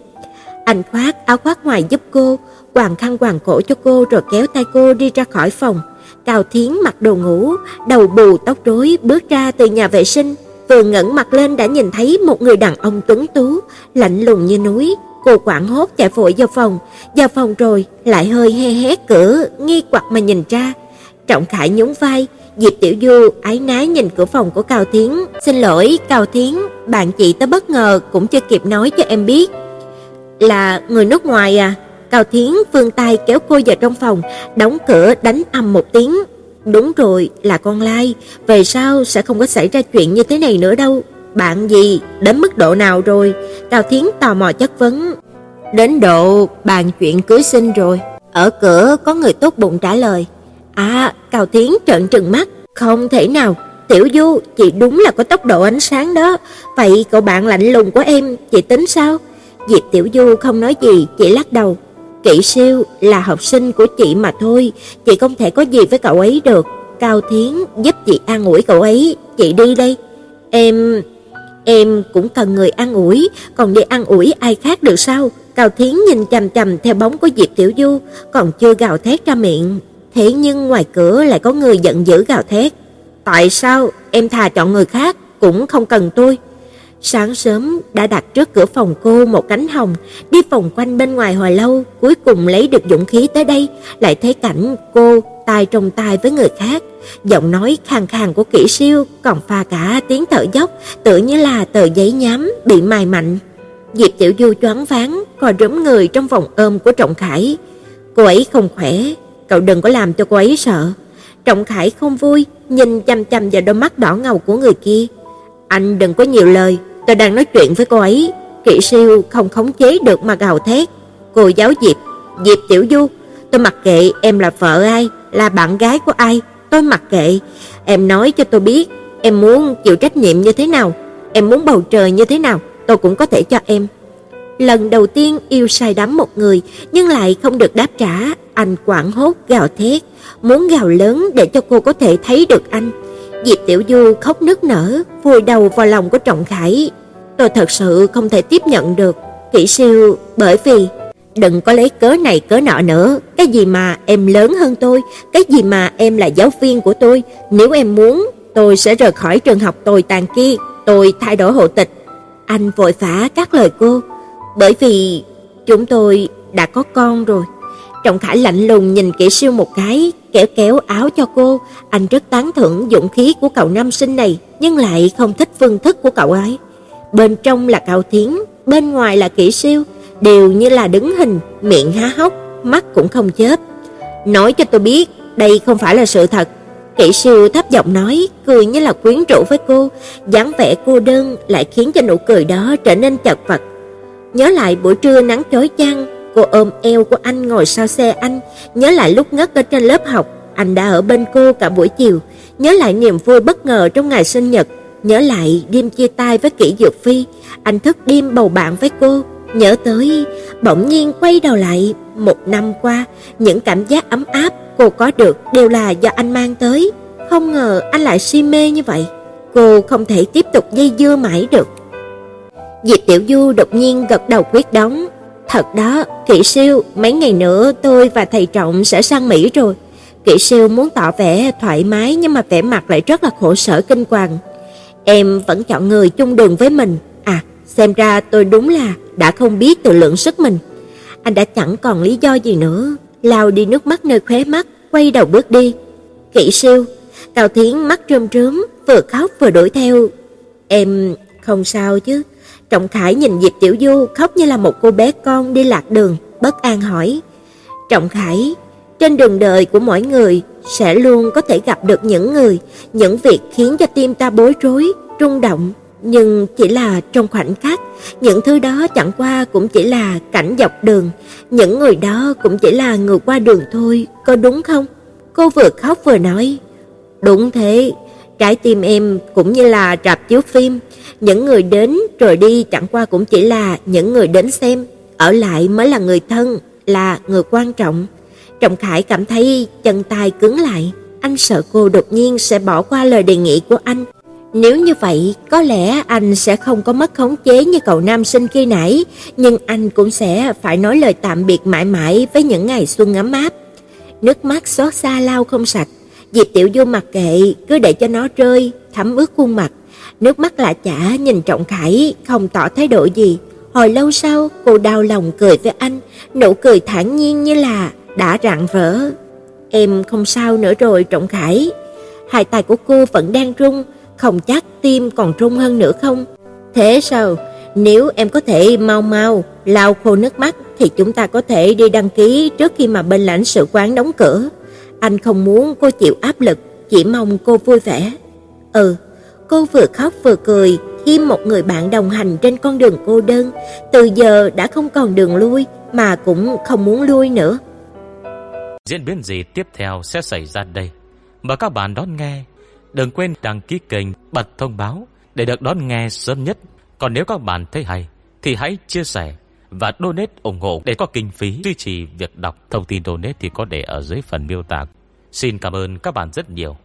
Anh khoác áo khoác ngoài giúp cô, quàng khăn quàng cổ cho cô rồi kéo tay cô đi ra khỏi phòng. Cao Thiến mặc đồ ngủ, đầu bù tóc rối bước ra từ nhà vệ sinh, vừa ngẩng mặt lên đã nhìn thấy một người đàn ông tuấn tú, lạnh lùng như núi. Cô quảng hốt chạy vội vào phòng, vào phòng rồi lại hơi he hé cửa, nghi quặc mà nhìn ra. Trọng Khải nhún vai, Diệp Tiểu Du ái nái nhìn cửa phòng của Cao Thiến, "Xin lỗi, Cao Thiến, bạn chị tới bất ngờ cũng chưa kịp nói cho em biết." "Là người nước ngoài à?" Cao Thiến vươn tay kéo cô vào trong phòng, đóng cửa đánh ầm một tiếng. Đúng rồi, là con lai, về sau sẽ không có xảy ra chuyện như thế này nữa đâu. Bạn gì, đến mức độ nào rồi? Cao Thiến tò mò chất vấn. Đến độ bàn chuyện cưới sinh rồi. Ở cửa có người tốt bụng trả lời. À, Cao Thiến trợn trừng mắt, không thể nào. Tiểu Du, chị đúng là có tốc độ ánh sáng đó. Vậy cậu bạn lạnh lùng của em, chị tính sao? Diệp Tiểu Du không nói gì, chỉ lắc đầu. Kỷ siêu là học sinh của chị mà thôi, chị không thể có gì với cậu ấy được. Cao Thiến giúp chị an ủi cậu ấy, chị đi đây. Em em cũng cần người an ủi, còn đi an ủi ai khác được sao? Cao Thiến nhìn chằm chằm theo bóng của Diệp Tiểu Du, còn chưa gào thét ra miệng, thế nhưng ngoài cửa lại có người giận dữ gào thét. Tại sao em thà chọn người khác cũng không cần tôi? Sáng sớm đã đặt trước cửa phòng cô một cánh hồng, đi vòng quanh bên ngoài hồi lâu, cuối cùng lấy được dũng khí tới đây, lại thấy cảnh cô tay trong tay với người khác, giọng nói khàn khàn của kỹ siêu còn pha cả tiếng thở dốc, tự như là tờ giấy nhám bị mài mạnh. Diệp Tiểu Du choáng váng, co rúm người trong vòng ôm của Trọng Khải. Cô ấy không khỏe, cậu đừng có làm cho cô ấy sợ. Trọng Khải không vui, nhìn chăm chăm vào đôi mắt đỏ ngầu của người kia. Anh đừng có nhiều lời, tôi đang nói chuyện với cô ấy. Kỵ siêu không khống chế được mà gào thét. Cô giáo Diệp, Diệp Tiểu Du, tôi mặc kệ em là vợ ai, là bạn gái của ai, tôi mặc kệ. Em nói cho tôi biết, em muốn chịu trách nhiệm như thế nào, em muốn bầu trời như thế nào, tôi cũng có thể cho em. Lần đầu tiên yêu say đắm một người nhưng lại không được đáp trả, anh quảng hốt gào thét, muốn gào lớn để cho cô có thể thấy được anh. Diệp Tiểu Du khóc nức nở, vùi đầu vào lòng của Trọng Khải. Tôi thật sự không thể tiếp nhận được, kỹ siêu, bởi vì đừng có lấy cớ này cớ nọ nữa, cái gì mà em lớn hơn tôi, cái gì mà em là giáo viên của tôi, nếu em muốn, tôi sẽ rời khỏi trường học tồi tàn kia, tôi thay đổi hộ tịch. Anh vội vã các lời cô, bởi vì chúng tôi đã có con rồi. Trọng Khải lạnh lùng nhìn Kỷ Siêu một cái, kéo kéo áo cho cô, anh rất tán thưởng dũng khí của cậu nam sinh này, nhưng lại không thích phương thức của cậu ấy. Bên trong là Cao Thiến, bên ngoài là Kỷ Siêu, đều như là đứng hình, miệng há hốc, mắt cũng không chớp. Nói cho tôi biết, đây không phải là sự thật. Kỷ Siêu thấp giọng nói, cười như là quyến rũ với cô, dáng vẻ cô đơn lại khiến cho nụ cười đó trở nên chật vật. Nhớ lại buổi trưa nắng chói chang, cô ôm eo của anh ngồi sau xe anh, nhớ lại lúc ngất ở trên lớp học, anh đã ở bên cô cả buổi chiều, nhớ lại niềm vui bất ngờ trong ngày sinh nhật, nhớ lại đêm chia tay với Kỷ Dược Phi, anh thức đêm bầu bạn với cô, nhớ tới bỗng nhiên quay đầu lại, một năm qua, những cảm giác ấm áp cô có được đều là do anh mang tới, không ngờ anh lại si mê như vậy. Cô không thể tiếp tục dây dưa mãi được. Diệp Tiểu Du đột nhiên gật đầu quyết đoán, "Thật đó, Kỵ Siêu, mấy ngày nữa tôi và thầy Trọng sẽ sang Mỹ rồi." Kỵ Siêu muốn tỏ vẻ thoải mái nhưng mà vẻ mặt lại rất là khổ sở kinh hoàng. "Em vẫn chọn người chung đường với mình, à, xem ra tôi đúng là đã không biết tự lượng sức mình." Anh đã chẳng còn lý do gì nữa, lau đi nước mắt nơi khóe mắt, quay đầu bước đi. Kỵ Siêu, Cao Thiến mắt rơm rớm, vừa khóc vừa đuổi theo. "Em không sao chứ?" Trọng Khải nhìn Diệp Tiểu Du khóc như là một cô bé con đi lạc đường, bất an hỏi. Trọng Khải, trên đường đời của mỗi người sẽ luôn có thể gặp được những người, những việc khiến cho tim ta bối rối, rung động, nhưng chỉ là trong khoảnh khắc, những thứ đó chẳng qua cũng chỉ là cảnh dọc đường, những người đó cũng chỉ là người qua đường thôi, có đúng không? Cô vừa khóc vừa nói, đúng thế, trái tim em cũng như là rạp chiếu phim, những người đến rồi đi chẳng qua cũng chỉ là những người đến xem, ở lại mới là người thân, là người quan trọng. Trọng Khải cảm thấy chân tay cứng lại, anh sợ cô đột nhiên sẽ bỏ qua lời đề nghị của anh. Nếu như vậy, có lẽ anh sẽ không có mất khống chế như cậu nam sinh khi nãy, nhưng anh cũng sẽ phải nói lời tạm biệt mãi mãi với những ngày xuân ấm áp. Nước mắt xót xa lau không sạch, Diệp Tiểu Du mặc kệ, cứ để cho nó rơi, thấm ướt khuôn mặt. Nước mắt lạ chả nhìn Trọng Khải, không tỏ thái độ gì. Hồi lâu sau, cô đau lòng cười với anh, nụ cười thản nhiên như là đã rạn vỡ. Em không sao nữa rồi Trọng Khải. Hai tay của cô vẫn đang run, không chắc tim còn run hơn nữa không. Thế sao? Nếu em có thể mau mau lau khô nước mắt thì chúng ta có thể đi đăng ký trước khi mà bên lãnh sự quán đóng cửa. Anh không muốn cô chịu áp lực, chỉ mong cô vui vẻ. Ừ, cô vừa khóc vừa cười, khi một người bạn đồng hành trên con đường cô đơn, từ giờ đã không còn đường lui mà cũng không muốn lui nữa. Diễn biến gì tiếp theo sẽ xảy ra đây? Mời các bạn đón nghe. Đừng quên đăng ký kênh, bật thông báo để được đón nghe sớm nhất. Còn nếu các bạn thấy hay thì hãy chia sẻ và donate ủng hộ để có kinh phí duy trì việc đọc. Thông tin donate thì có để ở dưới phần miêu tả. Xin cảm ơn các bạn rất nhiều.